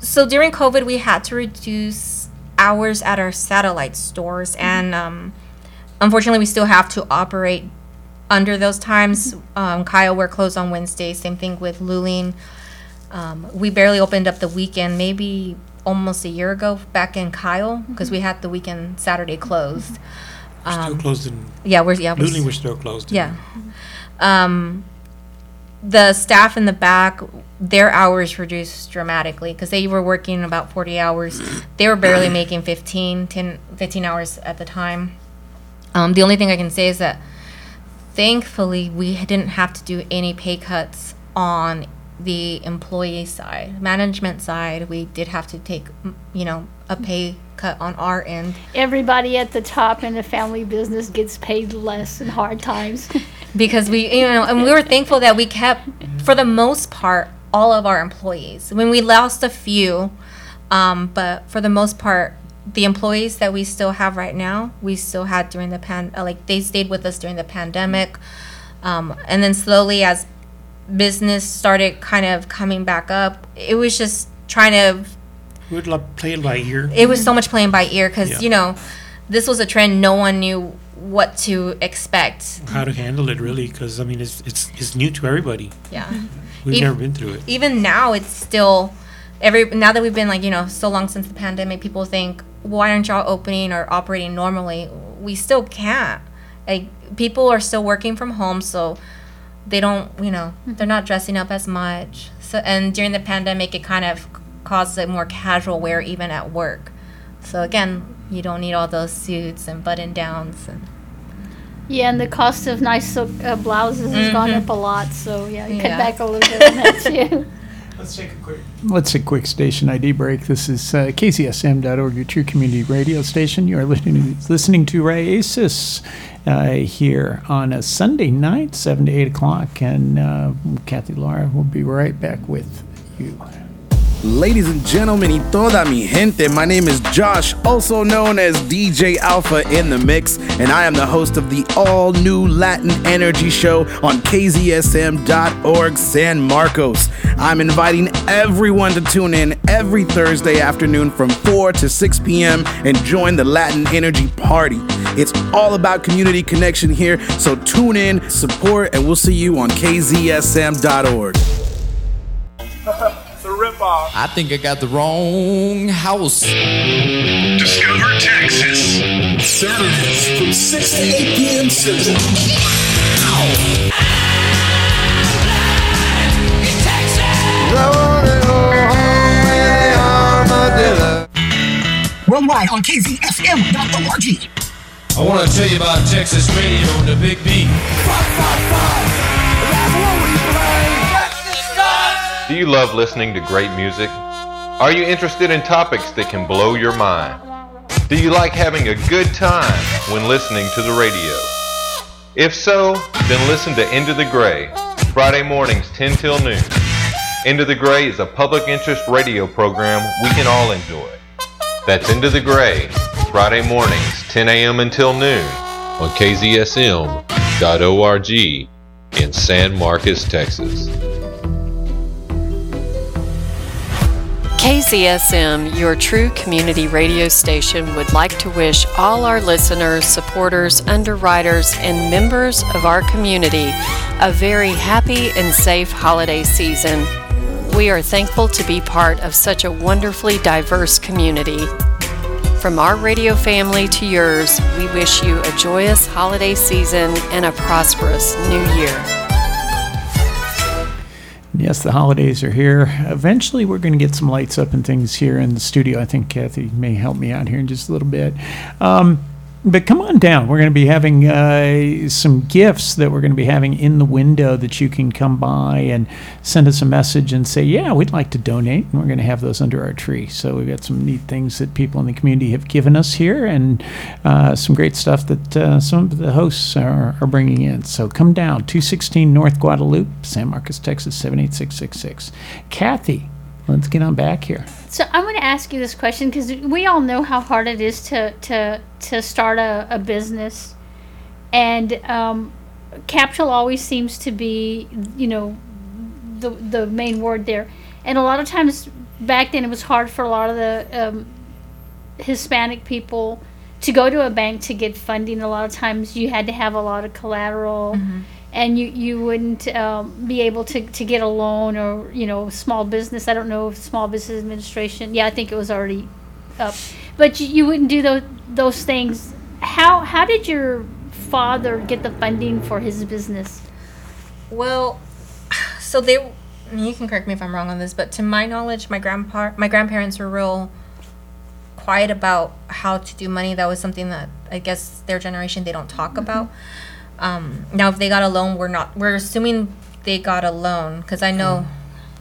so during COVID, we had to reduce hours at our satellite stores, and um, unfortunately, we still have to operate under those times. Um, Kyle, we're closed on Wednesdays. Same thing with Luling. Um, we barely opened up the weekend, maybe almost a year ago back in Kyle, because we had the weekend Saturday closed. We're still Um, closed in. yeah, we're yeah. we're Luling, s- we're still closed. yeah. The staff in the back, their hours reduced dramatically because they were working about 40 hours. They were barely making 15, 10, 15 hours at the time. Um, the only thing I can say is that thankfully we didn't have to do any pay cuts on the employee side. Management side, we did have to take, you know, a pay cut on our end. Everybody at the top in the family business gets paid less in hard times. (laughs) because we you know and we were thankful that we kept for the most part all of our employees when we lost a few um, but for the most part the employees that we still have right now we still had during the pan uh, like they stayed with us during the pandemic um, and then slowly as business started kind of coming back up it was just trying to We would like play it by ear. it was so much playing by ear because Yeah. you know this was a trend no one knew what to expect. How to handle it really, because I mean, it's it's it's new to everybody. yeah. We've Ev- never been through it. even now it's still every now that we've been like you know so long since the pandemic people think why aren't y'all opening or operating normally? We still can't. Like people are still working from home so they don't you know hmm. they're not dressing up as much. So and during the pandemic it kind of caused a more casual wear even at work. So again you don't need all those suits and button downs and yeah, and the cost of nice silk uh, blouses has gone Mhm. up a lot. So yeah, you cut back a little bit on that too. (laughs) Let's take a quick. Let's take a quick station ID break. This is uh, KZSM.org, your true community radio station. You are listening to, listening to Raíces uh, here on a Sunday night, 7 to 8 o'clock. And uh, Cathy Lara will be right back with you. Ladies and gentlemen, y toda mi gente, my name is Josh, also known as DJ Alpha in the Mix, and I am the host of the all new Latin Energy Show on KZSM.org San Marcos. I'm inviting everyone to tune in every Thursday afternoon from 4 to 6 p.m. and join the Latin Energy Party. It's all about community connection here, so tune in, support, and we'll see you on KZSM.org. (laughs) I think I got the wrong house. Discover Texas. Saturdays from 6 to 8 p.m. Central. Worldwide on KZSM.org. I want to tell you about Texas radio and the Big B. Do you love listening to great music? Are you interested in topics that can blow your mind? Do you like having a good time when listening to the radio? If so, then listen to Into the Gray, Friday mornings 10 till noon. Into the Gray is a public interest radio program we can all enjoy. That's Into the Gray, Friday mornings 10 a.m. until noon on KZSM.org in San Marcos, Texas. KZSM, your true community radio station, would like to wish all our listeners, supporters, underwriters, and members of our community a very happy and safe holiday season. We are thankful to be part of such a wonderfully diverse community. From our radio family to yours, we wish you a joyous holiday season and a prosperous new year. Yes, the holidays are here. Eventually, we're going to get some lights up and things here in the studio. I think Cathy may help me out here in just a little bit. Um, but come on down. We're going to be having uh, some gifts that we're going to be having in the window that you can come by and send us a message and say, yeah, we'd like to donate. And we're going to have those under our tree. So we've got some neat things that people in the community have given us here and uh, some great stuff that uh, some of the hosts are, are bringing in. So come down, 216 North Guadalupe, San Marcos, Texas, 78666. Cathy, let's get on back here. So I'm going to ask you this question because we all know how hard it is to to to start a, a business, and um, capital always seems to be you know the the main word there, and a lot of times back then it was hard for a lot of the um, Hispanic people to go to a bank to get funding. A lot of times you had to have a lot of collateral and you you wouldn't um, be able to, to get a loan or you know small business. I don't know if small business administration. Yeah, I think it was already up, but you, you wouldn't do those those things. How how did your father get the funding for his business? Well, so they. You can correct me if I'm wrong on this, but to my knowledge, my grandpa, my grandparents were real quiet about how to do money. That was something that I guess their generation they don't talk about. Um, now, if they got a loan, we're not. We're assuming they got a loan because I know.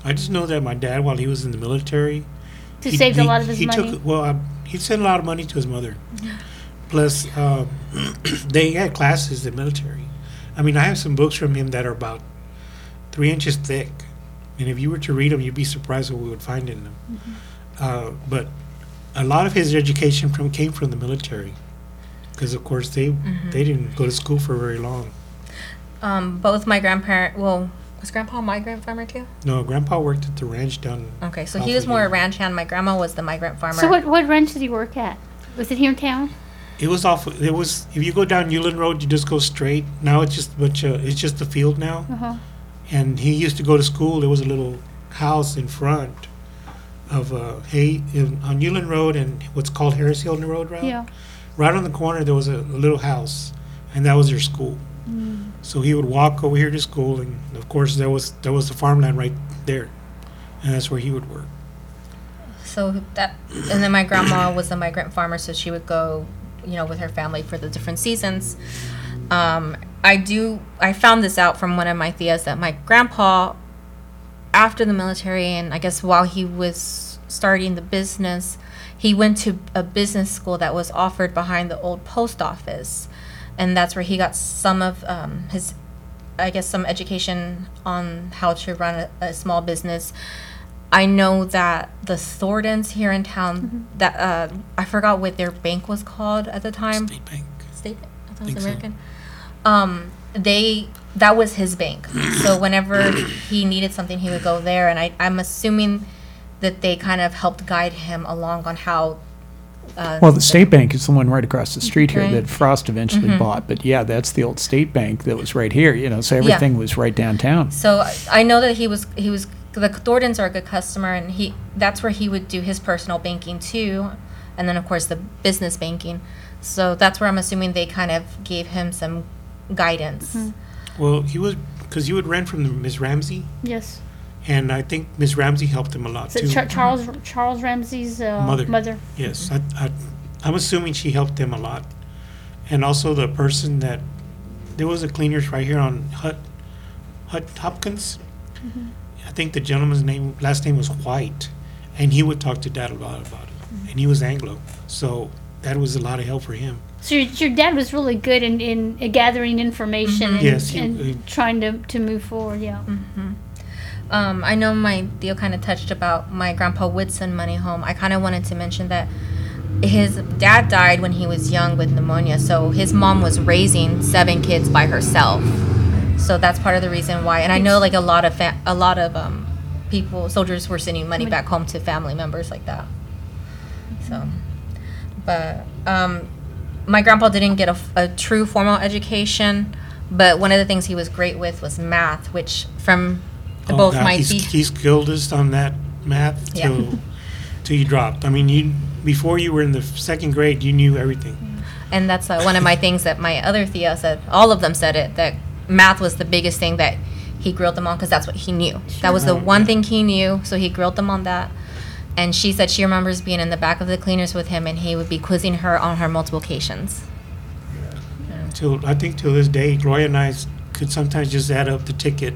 I just know that my dad, while he was in the military, He saved a lot of his he money? Took, well, uh, he sent a lot of money to his mother. Plus, uh, (clears throat) they had classes in the military. I mean, I have some books from him that are about three inches thick, and if you were to read them, you'd be surprised what we would find in them. Uh, but a lot of his education from came from the military, because of course they Mhm. they didn't go to school for very long. Um, both my grandparent. Well, was grandpa a migrant farmer too? No, Grandpa worked at the ranch down. Okay, so he was of more a ranch hand. My grandma was the migrant farmer. So what what ranch did he work at? Was it here in town? It was off. It was if you go down Uhland Road, you just go straight. Now it's just a bunch of. It's just a field now. Uh-huh. And he used to go to school. There was a little house in front of uh, Hay in, on Uhland Road and what's called Harris Hill Road route. Yeah. Right on the corner, there was a, a little house, and that was their school. Mm. So he would walk over here to school, and of course there was there was the farmland right there, and that's where he would work. So that, and then my grandma was a migrant farmer, so she would go, you know, with her family for the different seasons. Um, I do. I found this out from one of my tias that my grandpa, after the military, and I guess while he was starting the business, he went to a business school that was offered behind the old post office, and that's where he got some of um, his, I guess, some education on how to run a, a small business. I know that the Thorntons here in town, that uh, I forgot what their bank was called at the time. State Bank. State. I thought it Think was so. American. Um, they that was his bank. so whenever he needed something, he would go there, and I, I'm assuming that they kind of helped guide him along on how. Uh, Well, the State Bank is the one right across the street here Right. that Frost eventually Mhm. bought. But yeah, that's the old State Bank that was right here. You know, so everything was right downtown. So I- I know that he was he was the Thorntons are a good customer, and he that's where he would do his personal banking too, and then of course the business banking. So that's where I'm assuming they kind of gave him some guidance. Well, he was because you would rent from the Miss Ramsey, Yes. And I think Miss Ramsey helped him a lot Is too. it Char- Charles Charles Ramsey's uh, mother. mother? Yes, I, I, I'm assuming she helped him a lot, and also the person that there was a cleaners right here on Hut, Hut Hopkins. Mhm. I think the gentleman's name last name was White, and he would talk to Dad a lot about it, and he was Anglo, so that was a lot of help for him. So your, your dad was really good in, in gathering information and, Yes, he- and he- trying to, to move forward. Yeah. Um, I know my tio kind of touched about my grandpa would send money home. I kind of wanted to mention that his dad died when he was young with pneumonia, so his mom was raising seven kids by herself. So that's part of the reason why. And I know like a lot of fa- a lot of um, people soldiers were sending money back home to family members like that. So, but um, my grandpa didn't get a true formal education, but one of the things he was great with was math, which from the Oh, both God, my he's, be- he skilled us on that math Yeah. till till you dropped. I mean, you before you were in the second grade, you knew everything. and that's uh, one of my things that my other tia said. All of them said it that math was the biggest thing that he grilled them on because that's what he knew. That was the Sure. one thing he knew, so he grilled them on that. And she said she remembers being in the back of the cleaners with him, and he would be quizzing her on her multiplications. Till I think till this day, Gloria and I s- could sometimes just add up the ticket,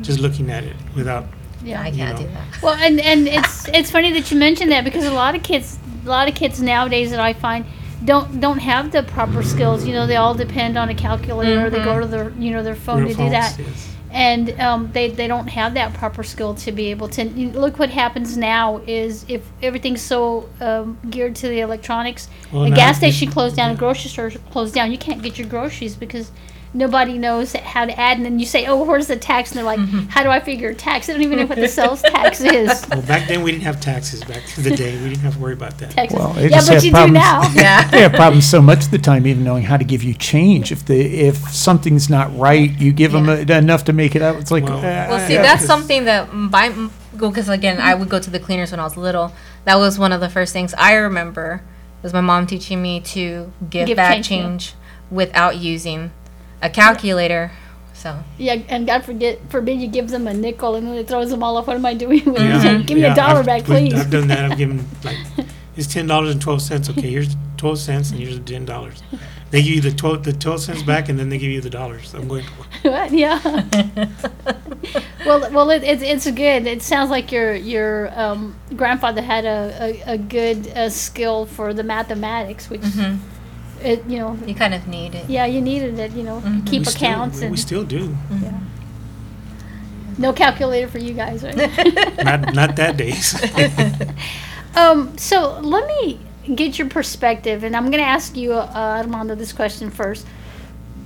just looking at it without. Yeah, I can't know. do that. Well, and and it's it's funny that you mentioned that because a lot of kids, a lot of kids nowadays that I find don't don't have the proper skills. You know, they all depend on a calculator. Or they go to their you know their phone Real to do that, yes. and um, they they don't have that proper skill to be able to you look. What happens now is if everything's so um, geared to the electronics, Well, a gas station closed down, a grocery store closed down. You can't get your groceries because. Nobody knows how to add, and then you say, "Oh, where's the tax?" And they're like, (laughs) "How do I figure tax?" They don't even know what the sales tax is. (laughs) Well, back then we didn't have taxes. Back in the day, we didn't have to worry about that. Texas. Well, they yeah, just but have you problems. do now. (laughs) Yeah. They have problems so much of the time, even knowing how to give you change. If the if something's not right, you give them enough to make it up. It's like, Well- uh, Well, see, yeah. that's something that by because again, I would go to the cleaners when I was little. That was one of the first things I remember was my mom teaching me to give, Give back change, change without using a calculator. So Yeah, and God forget forbid you give them a nickel and then it throws them all off. What am I doing with Yeah, it? Give me yeah, a dollar I've- back, we- please. I've done that. I've given (laughs) like it's ten dollars and twelve cents. Okay, here's twelve cents and here's the ten dollars. They give you the twelve the twelve cents back and then they give you the dollars. I'm going. What? (laughs) yeah. (laughs) well, well, it, it's it's good. It sounds like your your um, grandfather had a, a, a good uh, skill for the mathematics, which it you know you kind of need it. yeah you needed it. You know, keep we still- accounts we, and we still do. yeah. No calculator for you guys, right? (laughs) Not not that days. (laughs) Um, so let me get your perspective, and I'm going to ask you, uh, Armando, this question first,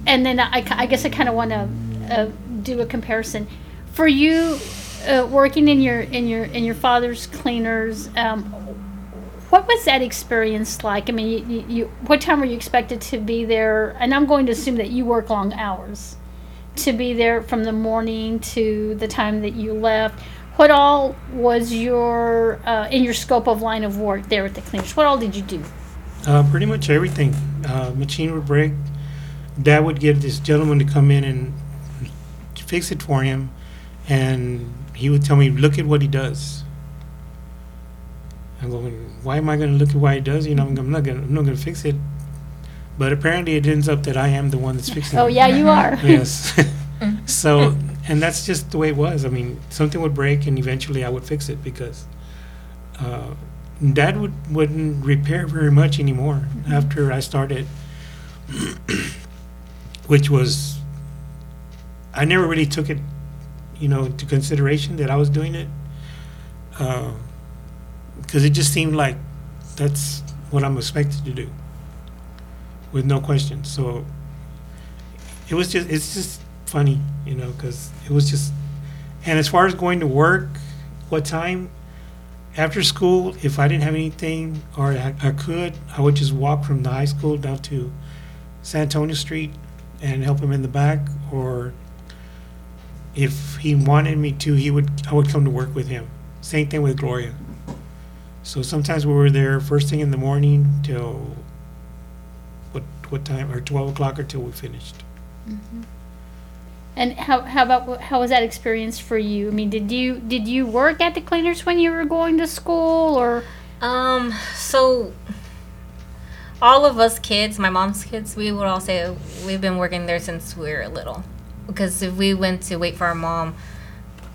and then I, I guess I kind of want to uh, do a comparison. For you, uh, working in your in your in your father's cleaners, um, what was that experience like? I mean, you, you, what time were you expected to be there? And I'm going to assume that you work long hours to be there from the morning to the time that you left. What all was your uh, in your scope of line of work there at the cleaners? What all did you do? Uh, pretty much everything. Uh, machine would break. Dad would get this gentleman to come in and fix it for him, and he would tell me, "Look at what he does." I'm going, "Why am I going to look at why it does? You know, I'm, not going. I'm not going to fix it." But apparently, it ends up that I am the one that's fixing it. Oh it. yeah, you are. (laughs) Yes. (laughs) Mm. (laughs) so, and that's just the way it was. I mean, something would break, and eventually I would fix it because uh, Dad would wouldn't repair very much anymore mm-hmm. after I started, (clears throat) which was I never really took it, you know, into consideration that I was doing it, uh, because it just seemed like that's what I'm expected to do, with no question. So it was just it's just funny, you know, because it was just. And as far as going to work, what time? After school, if I didn't have anything or I, I could, I would just walk from the high school down to San Antonio Street and help him in the back. Or if he wanted me to, he would I would come to work with him. Same thing with Gloria. So sometimes we were there first thing in the morning till what what time or twelve o'clock until we finished. And how how about how was that experience for you? I mean, did you did you work at the cleaners when you were going to school, or Um, so all of us kids, my mom's kids, we would all say we've been working there since we were little. Because if we went to wait for our mom,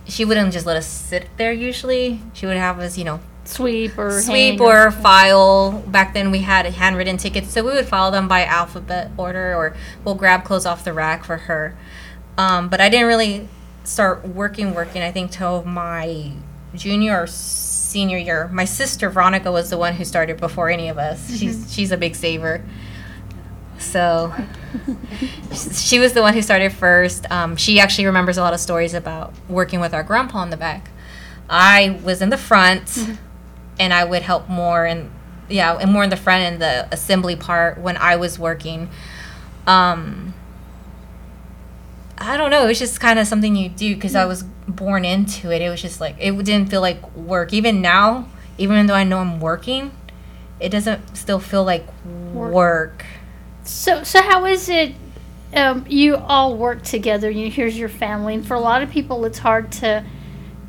she wouldn't just let us sit there usually. She would have us, you know, sweep or sweep hang or file. Back then we had handwritten tickets, so we would file them by alphabet order or we'll grab clothes off the rack for her. Um, but I didn't really start working working I think till my junior or senior year. My sister Veronica was the one who started before any of us. She's she's a big saver. So (laughs) she was the one who started first. Um, she actually remembers a lot of stories about working with our grandpa in the back. I was in the front, and I would help more and yeah, and more in the front and the assembly part when I was working. Um, I don't know. It was just kind of something you do because I was born into it. It was just like it didn't feel like work. Even now, even though I know I'm working, it doesn't still feel like work. So, so how is it? Um, you all work together. You here's your family, and for a lot of people, it's hard to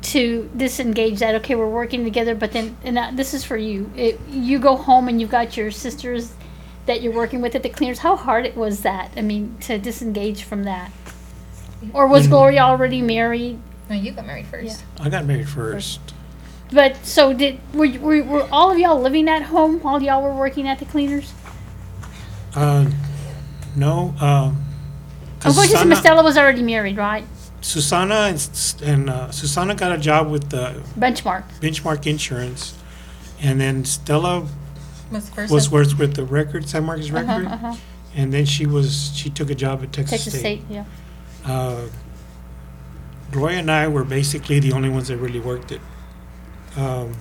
to disengage that. Okay, we're working together, but then, and that, this is for you. It, you go home and you've got your sisters that you're working with at the cleaners. How hard it was that? I mean, to disengage from that, or was Mhm. Gloria already married? No, you got married first. I got married first. But so did were, were, were all of y'all living at home while y'all were working at the cleaners? Uh, no. Um, 'cause course, Susana, Stella was already married, right? Susana and, S- and uh, Susana got a job with the Benchmark. Benchmark Insurance, and then Stella Was was worked with the record, San Marcos Uh-huh, record, uh-huh. and then she was she took a job at Texas, Texas State, yeah. Uh, Gloria and I were basically the only ones that really worked it. Um,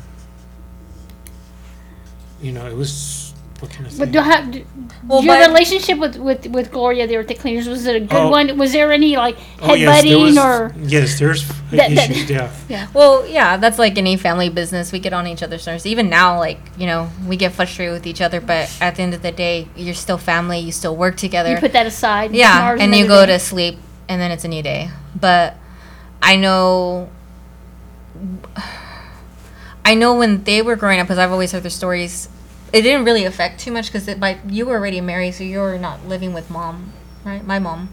you know, it was what can I say? But do have do, Well, your relationship with, with with Gloria there at the cleaners was it a good Oh. one? Was there any like Oh, headbutting yes, there was, or yes, there's That- that- issues. yeah. yeah? Well, yeah, that's like any family business. We get on each other's nerves. Even now, like, you know, we get frustrated with each other, but at the end of the day, you're still family. You still work together. You put that aside. and Yeah, tomorrow's and you go day. to sleep, and then it's a new day. But I know. I know when they were growing up, because I've always heard their stories, it didn't really affect too much because by you were already married, so you were not living with mom, right? My mom.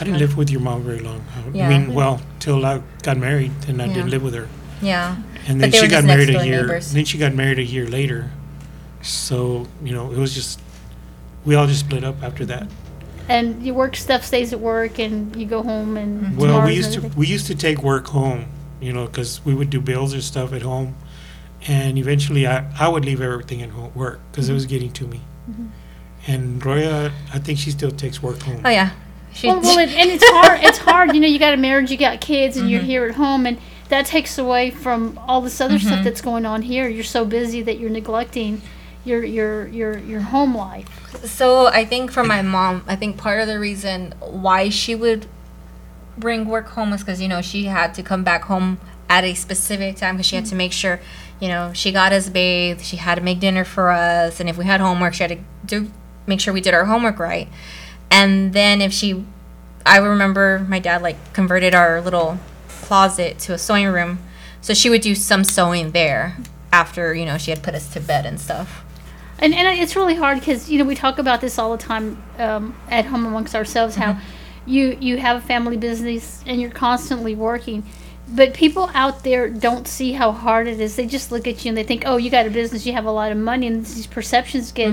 I didn't live with your mom very long. I Yeah. mean, well, till I got married, then I Yeah. didn't live with her. Yeah. And But then she got married a year. neighbors. Then she got married a year later. So you know, it was just we all just split up after that. and your work stuff stays at work, and you go home and Well, we used to we used to take work home, you know, because we would do bills or stuff at home, and eventually I, I would leave everything at home work because it was getting to me. Mhm. And Roya, I think she still takes work home. Oh yeah. She, well, well it, and it's (laughs) hard. It's hard. You know, you got a marriage, you got kids, and you're Mhm. here at home, and that takes away from all this other stuff Mhm. that's going on here. You're so busy that you're neglecting your your your your home life. So I think for my mom, I think part of the reason why she would bring work home was because you know she had to come back home at a specific time because she had to make sure, you know, she got us bathed. She had to make dinner for us, and if we had homework, she had to do make sure we did our homework right. And then if she, I remember my dad like converted our little closet to a sewing room, so she would do some sewing there after you know she had put us to bed and stuff. And and it's really hard because you know we talk about this all the time um, at home amongst ourselves how you you have a family business and you're constantly working, but people out there don't see how hard it is. They just look at you and they think, oh, you got a business, you have a lot of money, and these perceptions get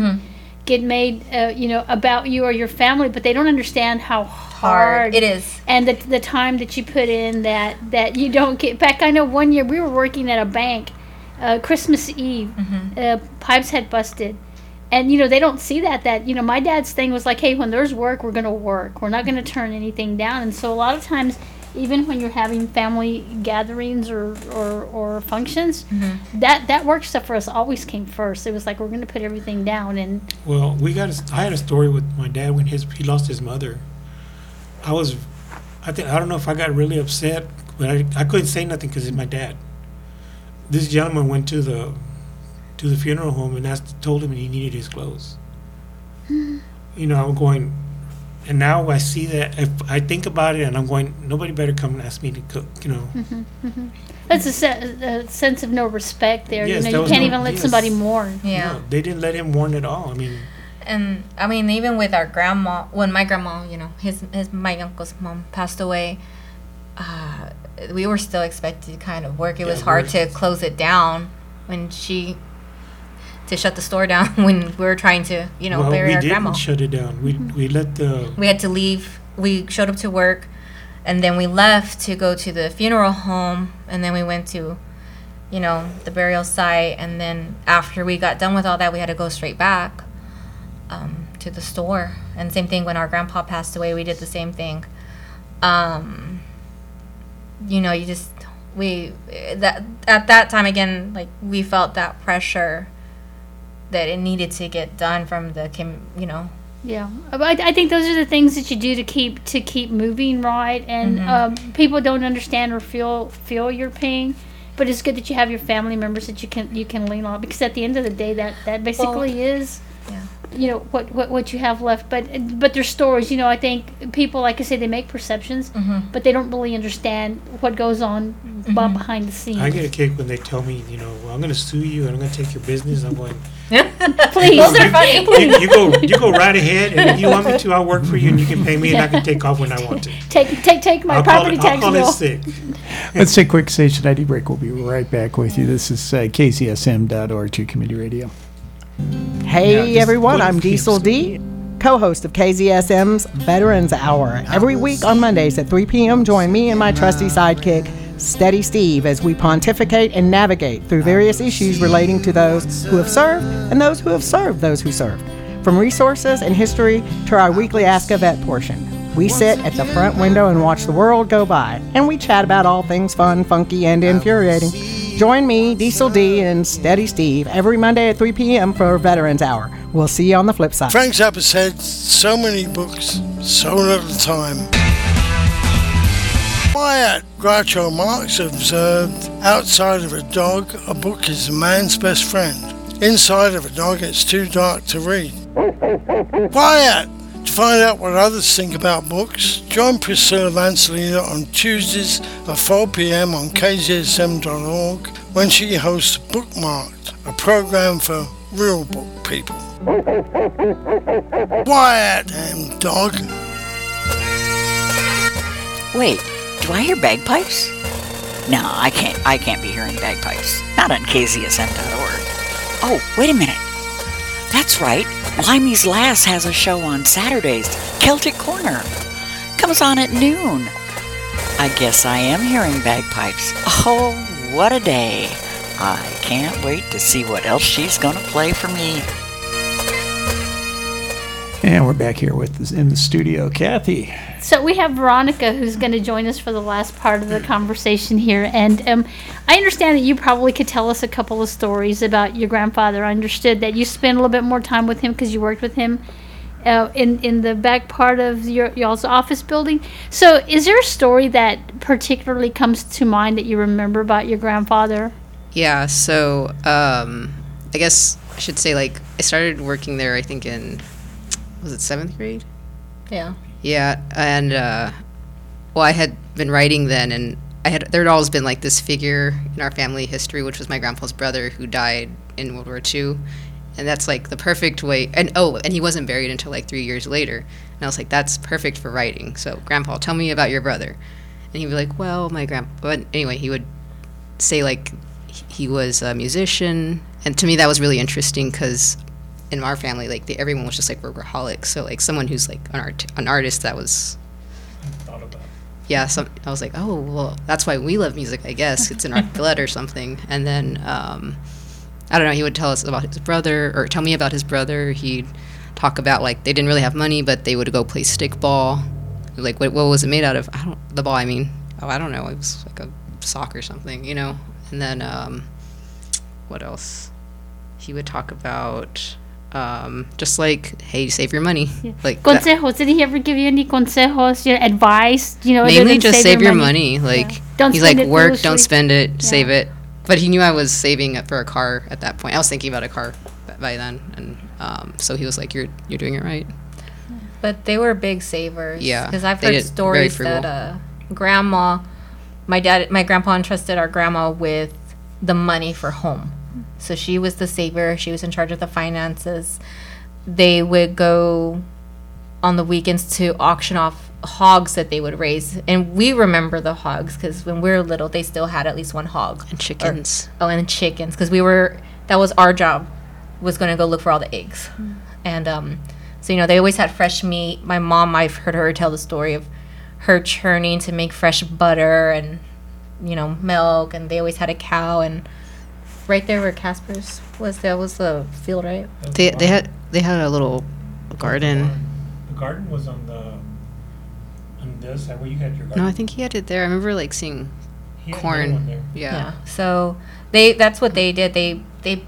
get made, uh, you know, about you or your family, but they don't understand how hard, it is. and the, the time that you put in that that you don't get back. I know one year we were working at a bank, uh, Christmas Eve, uh, pipes had busted, and you know they don't see that. That you know my dad's thing was like, hey, when there's work, we're gonna work. We're not gonna turn anything down. And so a lot of times. Even when you're having family gatherings or, or, or functions, mm-hmm. that that work stuff for us always came first. It was like we're going to put everything down, and Well, we got. A, I had a story with my dad when his he lost his mother. I was, I think I don't know if I got really upset, but I, I couldn't say nothing because it's my dad. This gentleman went to the, to the funeral home and asked, told him he needed his clothes. (gasps) You know, I'm going, and now I see that if I think about it, and I'm going, nobody better come and ask me to cook. You know, Mm-hmm, mm-hmm. That's a, se- a sense of no respect there. Yes, you know, you can't no- even let yes. somebody mourn. Yeah. No, they didn't let him mourn at all. I mean, And I mean, even with our grandma, when my grandma, you know, his his my uncle's mom passed away, uh, we were still expected to kind of work. It was hard to close it down when she to shut the store down (laughs) when we were trying to, you know, well, bury we our didn't grandma. shut it down. We we let the we had to leave. We showed up to work, and then we left to go to the funeral home, and then we went to, you know, the burial site, and then after we got done with all that, we had to go straight back um, to the store. And same thing when our grandpa passed away, we did the same thing. Um, you know, you just we that at that time again like we felt that pressure that it needed to get done from the com- you know Yeah, I, I think those are the things that you do to keep to keep moving right, and Mhm. um, people don't understand or feel feel your pain. But it's good that you have your family members that you can you can lean on because at the end of the day, that that basically is, yeah. You know, what, what what you have left. But but their stories, you know, I think people like I say they make perceptions, Mhm. but they don't really understand what goes on b- Mhm. behind the scenes. I get a kick when they tell me, you know, well, I'm going to sue you and I'm going to take your business. I'm going. (laughs) Please. Those are funny. (laughs) You, you go, you go (laughs) right ahead, and if you want me to, I'll work for you, and you can pay me, and I can take off when I want to. Take take take my I'll call property it, I'll tax call bill. it sick. Let's take a quick station ID break. We'll be right back with you. This is uh, KZSM.org, 2 Community Radio. Hey Yeah, everyone, I'm Diesel D, co host of KZSM's Veterans Hour. Every week on Mondays at 3 p.m., join me and my trusty sidekick, Steady Steve, as we pontificate and navigate through various issues relating to those who have served and those who have served those who served. From resources and history to our weekly Ask a Vet portion. We sit at the front window and watch the world go by, and we chat about all things fun, funky, and infuriating. Join me, Diesel D, and Steady Steve every Monday at 3 p.m. for Veterans Hour. We'll see you on the flip side. Frank Zappa said, so many books, so little time. Wyatt Groucho Marx observed, outside of a dog, a book is a man's best friend. Inside of a dog, it's too dark to read. (laughs) Wyatt! To find out what others think about books, join Priscilla Vancelina on Tuesdays at 4 p.m. on kzsm.org when she hosts Bookmarked, a program for real book people. Wyatt, damn dog. Wait, do I hear bagpipes? No, I can't. I can't be hearing bagpipes. Not on KZSM.org. Oh, wait a minute. That's right. Limey's Lass has a show on Saturdays. Celtic Corner comes on at noon. I guess I am hearing bagpipes. Oh, what a day! I can't wait to see what else she's gonna play for me. And we're back here with us in the studio, Cathy. So we have Veronica who's going to join us for the last part of the conversation here, and um, I understand that you probably could tell us a couple of stories about your grandfather. I understood that you spent a little bit more time with him because you worked with him uh, in in the back part of your y'all's office building. So, is there a story that particularly comes to mind that you remember about your grandfather? Yeah, so um, I guess I should say like I started working there. I think in was it seventh grade? Yeah. Yeah, and uh, well, I had been writing then, and I had there had always been like this figure in our family history, which was my grandpa's brother who died in World War II, and that's like the perfect way. And oh, and he wasn't buried until like three years later, and I was like, that's perfect for writing. So, Grandpa, tell me about your brother, and he'd be like, well, my grandpa. But anyway, he would say like he was a musician, and to me that was really interesting because in our family, like everyone was just like workaholics. So like someone who's like an art an artist that was yeah. So I was like, oh well, that's why we love music. I guess it's in our (laughs) blood or something. And then um, I don't know. He would tell us about his brother, or tell me about his brother. He'd talk about like they didn't really have money, but they would go play stickball. Like what, what was it made out of? I don't the ball. I mean, oh I don't know. It was like a sock or something, you know. And then um, what else? He would talk about um, just like, hey, save your money. Like that- Consejos? Did he ever give you any consejos, you know, advice? You know, mainly just save your money. Like Yeah. Don't he's like work, foolishly. don't spend it, Yeah. save it. But he knew I was saving it for a car at that point. I was thinking about a car by then, and um, so he was like, "You're you're doing it right." But they were big savers. Yeah, Because I've heard stories that uh, grandma, my dad, my grandpa entrusted our grandma with the money for home. So she was the saver. She was in charge of the finances. They would go on the weekends to auction off hogs that they would raise. And we remember the hogs because when we were little, they still had at least one hog. And chickens. oh, and chickens because we were, that was our job, was going to go look for all the eggs. And um, so, you know, they always had fresh meat. My mom, I've heard her tell the story of her churning to make fresh butter and, you know, milk. And they always had a cow. And right there where Casper's was, that was the field, right? They they had they had a little garden. The garden was on the on this side where you had your garden. No, I think he had it there. I remember like seeing corn. there. Yeah. So they that's what they did. They they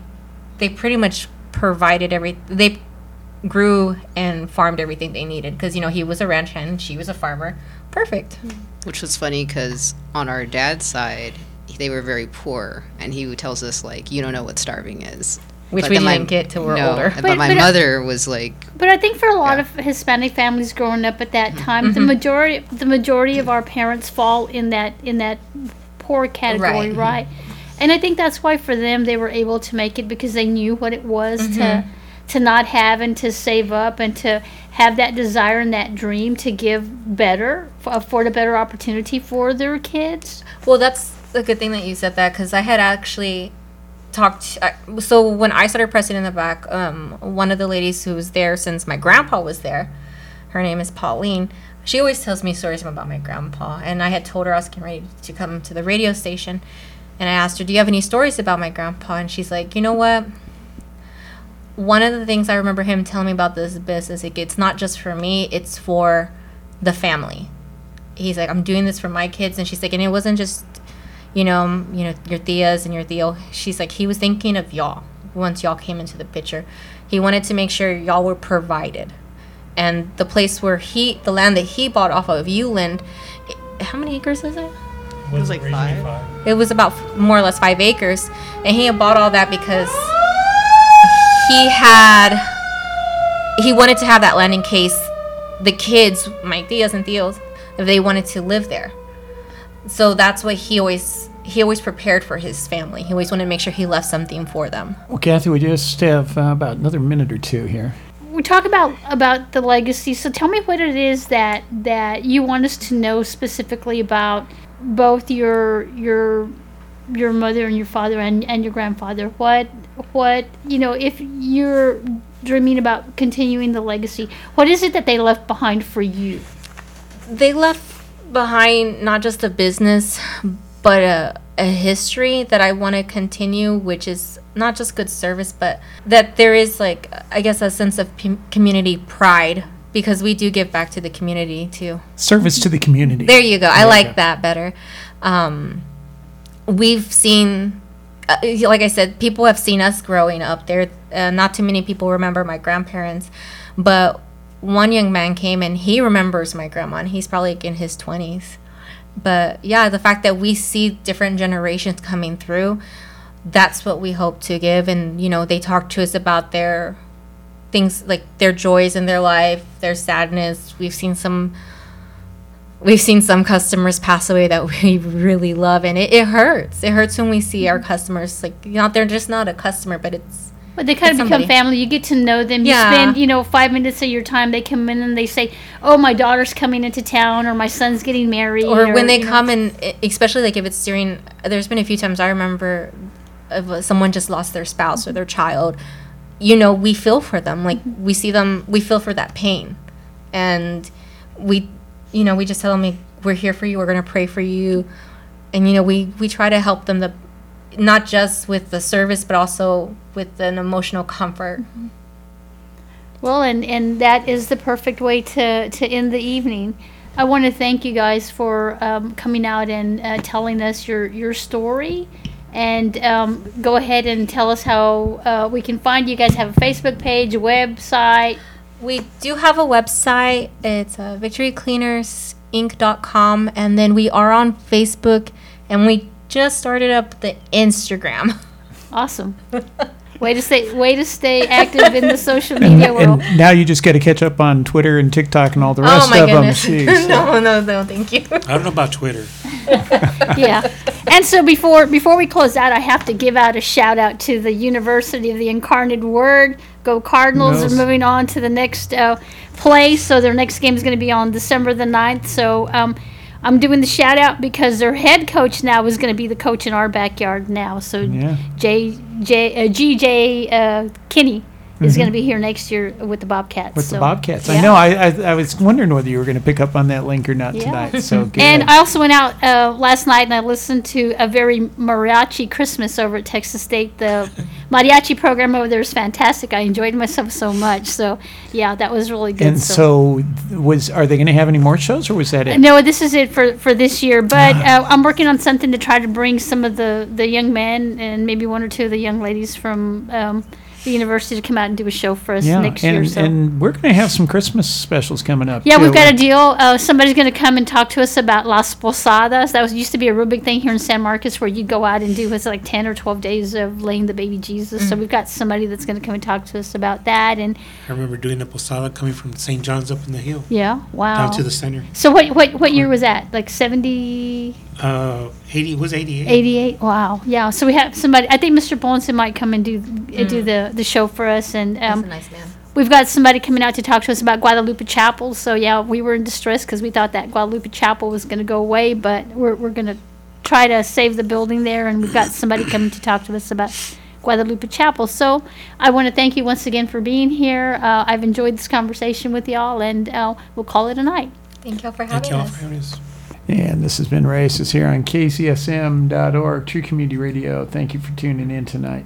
they pretty much provided every they grew and farmed everything they needed because you know he was a ranch hand, she was a farmer. Perfect. Which was funny because on our dad's side, they were very poor, and he tells us like, "You don't know what starving is." Which But we then didn't get till we're no, older. But, But- my but, mother was like, But I think for a lot of Hispanic families growing up at that time, the Mhm. majority the majority of our parents fall in that in that poor category, Right. right? And I think that's why for them they were able to make it because they knew what it was to Mhm. to not have and to save up and to have that desire and that dream to give better, afford a better opportunity for their kids. Well, that's a good thing that you said that because I had actually talked. I, so when I started pressing in the back, um, one of the ladies who was there since my grandpa was there, her name is Pauline. She always tells me stories about my grandpa, and I had told her I was getting ready to come to the radio station, and I asked her, "Do you have any stories about my grandpa?" And she's like, "You know what?" One of the things I remember him telling me about this business, like, it's not just for me; it's for the family. He's like, "I'm doing this for my kids," and she's like, "And it wasn't just you know, you know, your tias and your tio. She's like, he was thinking of y'all once y'all came into the picture. He wanted to make sure y'all were provided. And the place where he, the land that he bought off of Uhland, how many acres is it? It was like five. It was about f- more or less five acres. And he had bought all that because he had, he wanted to have that land in case the kids, my tias and tíos, if they wanted to live there so that's what he always he always prepared for his family. He always wanted to make sure he left something for them. Well, Cathy, we just have uh, about another minute or two here. we talk about about the legacy. So tell me what it is that that you want us to know specifically about both your your your mother and your father and, and your grandfather. What what you know if you're dreaming about continuing the legacy, what is it that they left behind for you? They left behind not just a business, but a, a history that I want to continue, which is not just good service, but that there is like I guess a sense of p- community pride because we do give back to the community too. Service to the community. There you go. I There like go. that better. Um, we've seen, uh, like I said, people have seen us growing up there. Uh, not too many people remember my grandparents, but one young man came and he remembers my grandma, and he's probably like in his 20s. But yeah, the fact that we see different generations coming through, that's what we hope to give. And, you know, they talk to us about their things like their joys in their life, their sadness. We've seen some we've seen some customers pass away that (laughs) we really love and it, it hurts it hurts when we see our mm-hmm. customers like not they're just not a customer but it's But they kind of become family. You get to know them. You spend, you know, five minutes of your time. They come in and they say, "Oh, my daughter's coming into town," or "My son's getting married," or when they know. come and especially like if it's during there's been a few times i remember of uh, someone just lost their spouse or their child you know we feel for them like we see them we feel for that pain and we you know we just tell them we're here for you we're going to pray for you and you know we we try to help them the not just with the service but also with an emotional comfort Well, and, and that is the perfect way to, to end the evening. I want to thank you guys for um, coming out and uh, telling us your, your story. And um, go ahead and tell us how uh, we can find you. guys have a Facebook page, a website. We do have a website. It's uh, victorycleanersinc.com. And then we are on Facebook. And we just started up the Instagram. Awesome. (laughs) way to stay way to stay active in the social media And, world. and now you just got to catch up on Twitter and TikTok and all the oh rest my of them. goodness. Jeez. (laughs) no, no, no, thank you. I don't know about Twitter. (laughs) yeah. And so before before we close out, I have to give out a shout out to the University of the Incarnate Word. Go Cardinals! They're moving on to the next uh, play, so their next game is going to be on December the 9th. So um, I'm doing the shout out because their head coach now is going to be the coach in our backyard now. So Yeah. J J uh, GJ uh, Kinne is Mhm. going to be here next year with the Bobcats. With so, the Bobcats. I yeah. know. I, I I was wondering whether you were going to pick up on that link or not Yeah. tonight. So (laughs) good. And I also went out uh, last night and I listened to a very mariachi Christmas over at Texas State. The (laughs) mariachi program over there is fantastic. I enjoyed myself so much. So yeah, that was really good. And so, was are they going to have any more shows, or was that it? No, this is it for, for this year. But Ah. uh, I'm working on something to try to bring some of the, the young men and maybe one or two of the young ladies from um, the university to come out and do a show for us Yeah, next and, year. So. and we're going to have some Christmas specials coming up. yeah, we've got a deal. Uh, somebody's going to come and talk to us about Las Posadas. That was used to be a real big thing here in San Marcos, where you'd go out and do was like ten or twelve days of laying the baby Jesus. So Mm. we've got somebody that's going to come and talk to us about that. And I remember doing the posada coming from St. John's up in the hill. yeah, wow. Down to the center. So what what what year was that? Like seventy. Uh, 80 was 88. 88 wow yeah so we have somebody i think mr bonson might come and do uh, do the the show for us and um, He's a nice man. we've got somebody coming out to talk to us about guadalupe chapel so yeah we were in distress because we thought that guadalupe chapel was going to go away but we're, we're going to try to save the building there and we've got somebody coming to talk to us about guadalupe chapel so i want to thank you once again for being here uh, i've enjoyed this conversation with y'all and uh, we'll call it a night Thank y'all for Thank having y'all us. for having us. And this has been Raíces here on KZSM.org, True Community Radio. Thank you for tuning in tonight.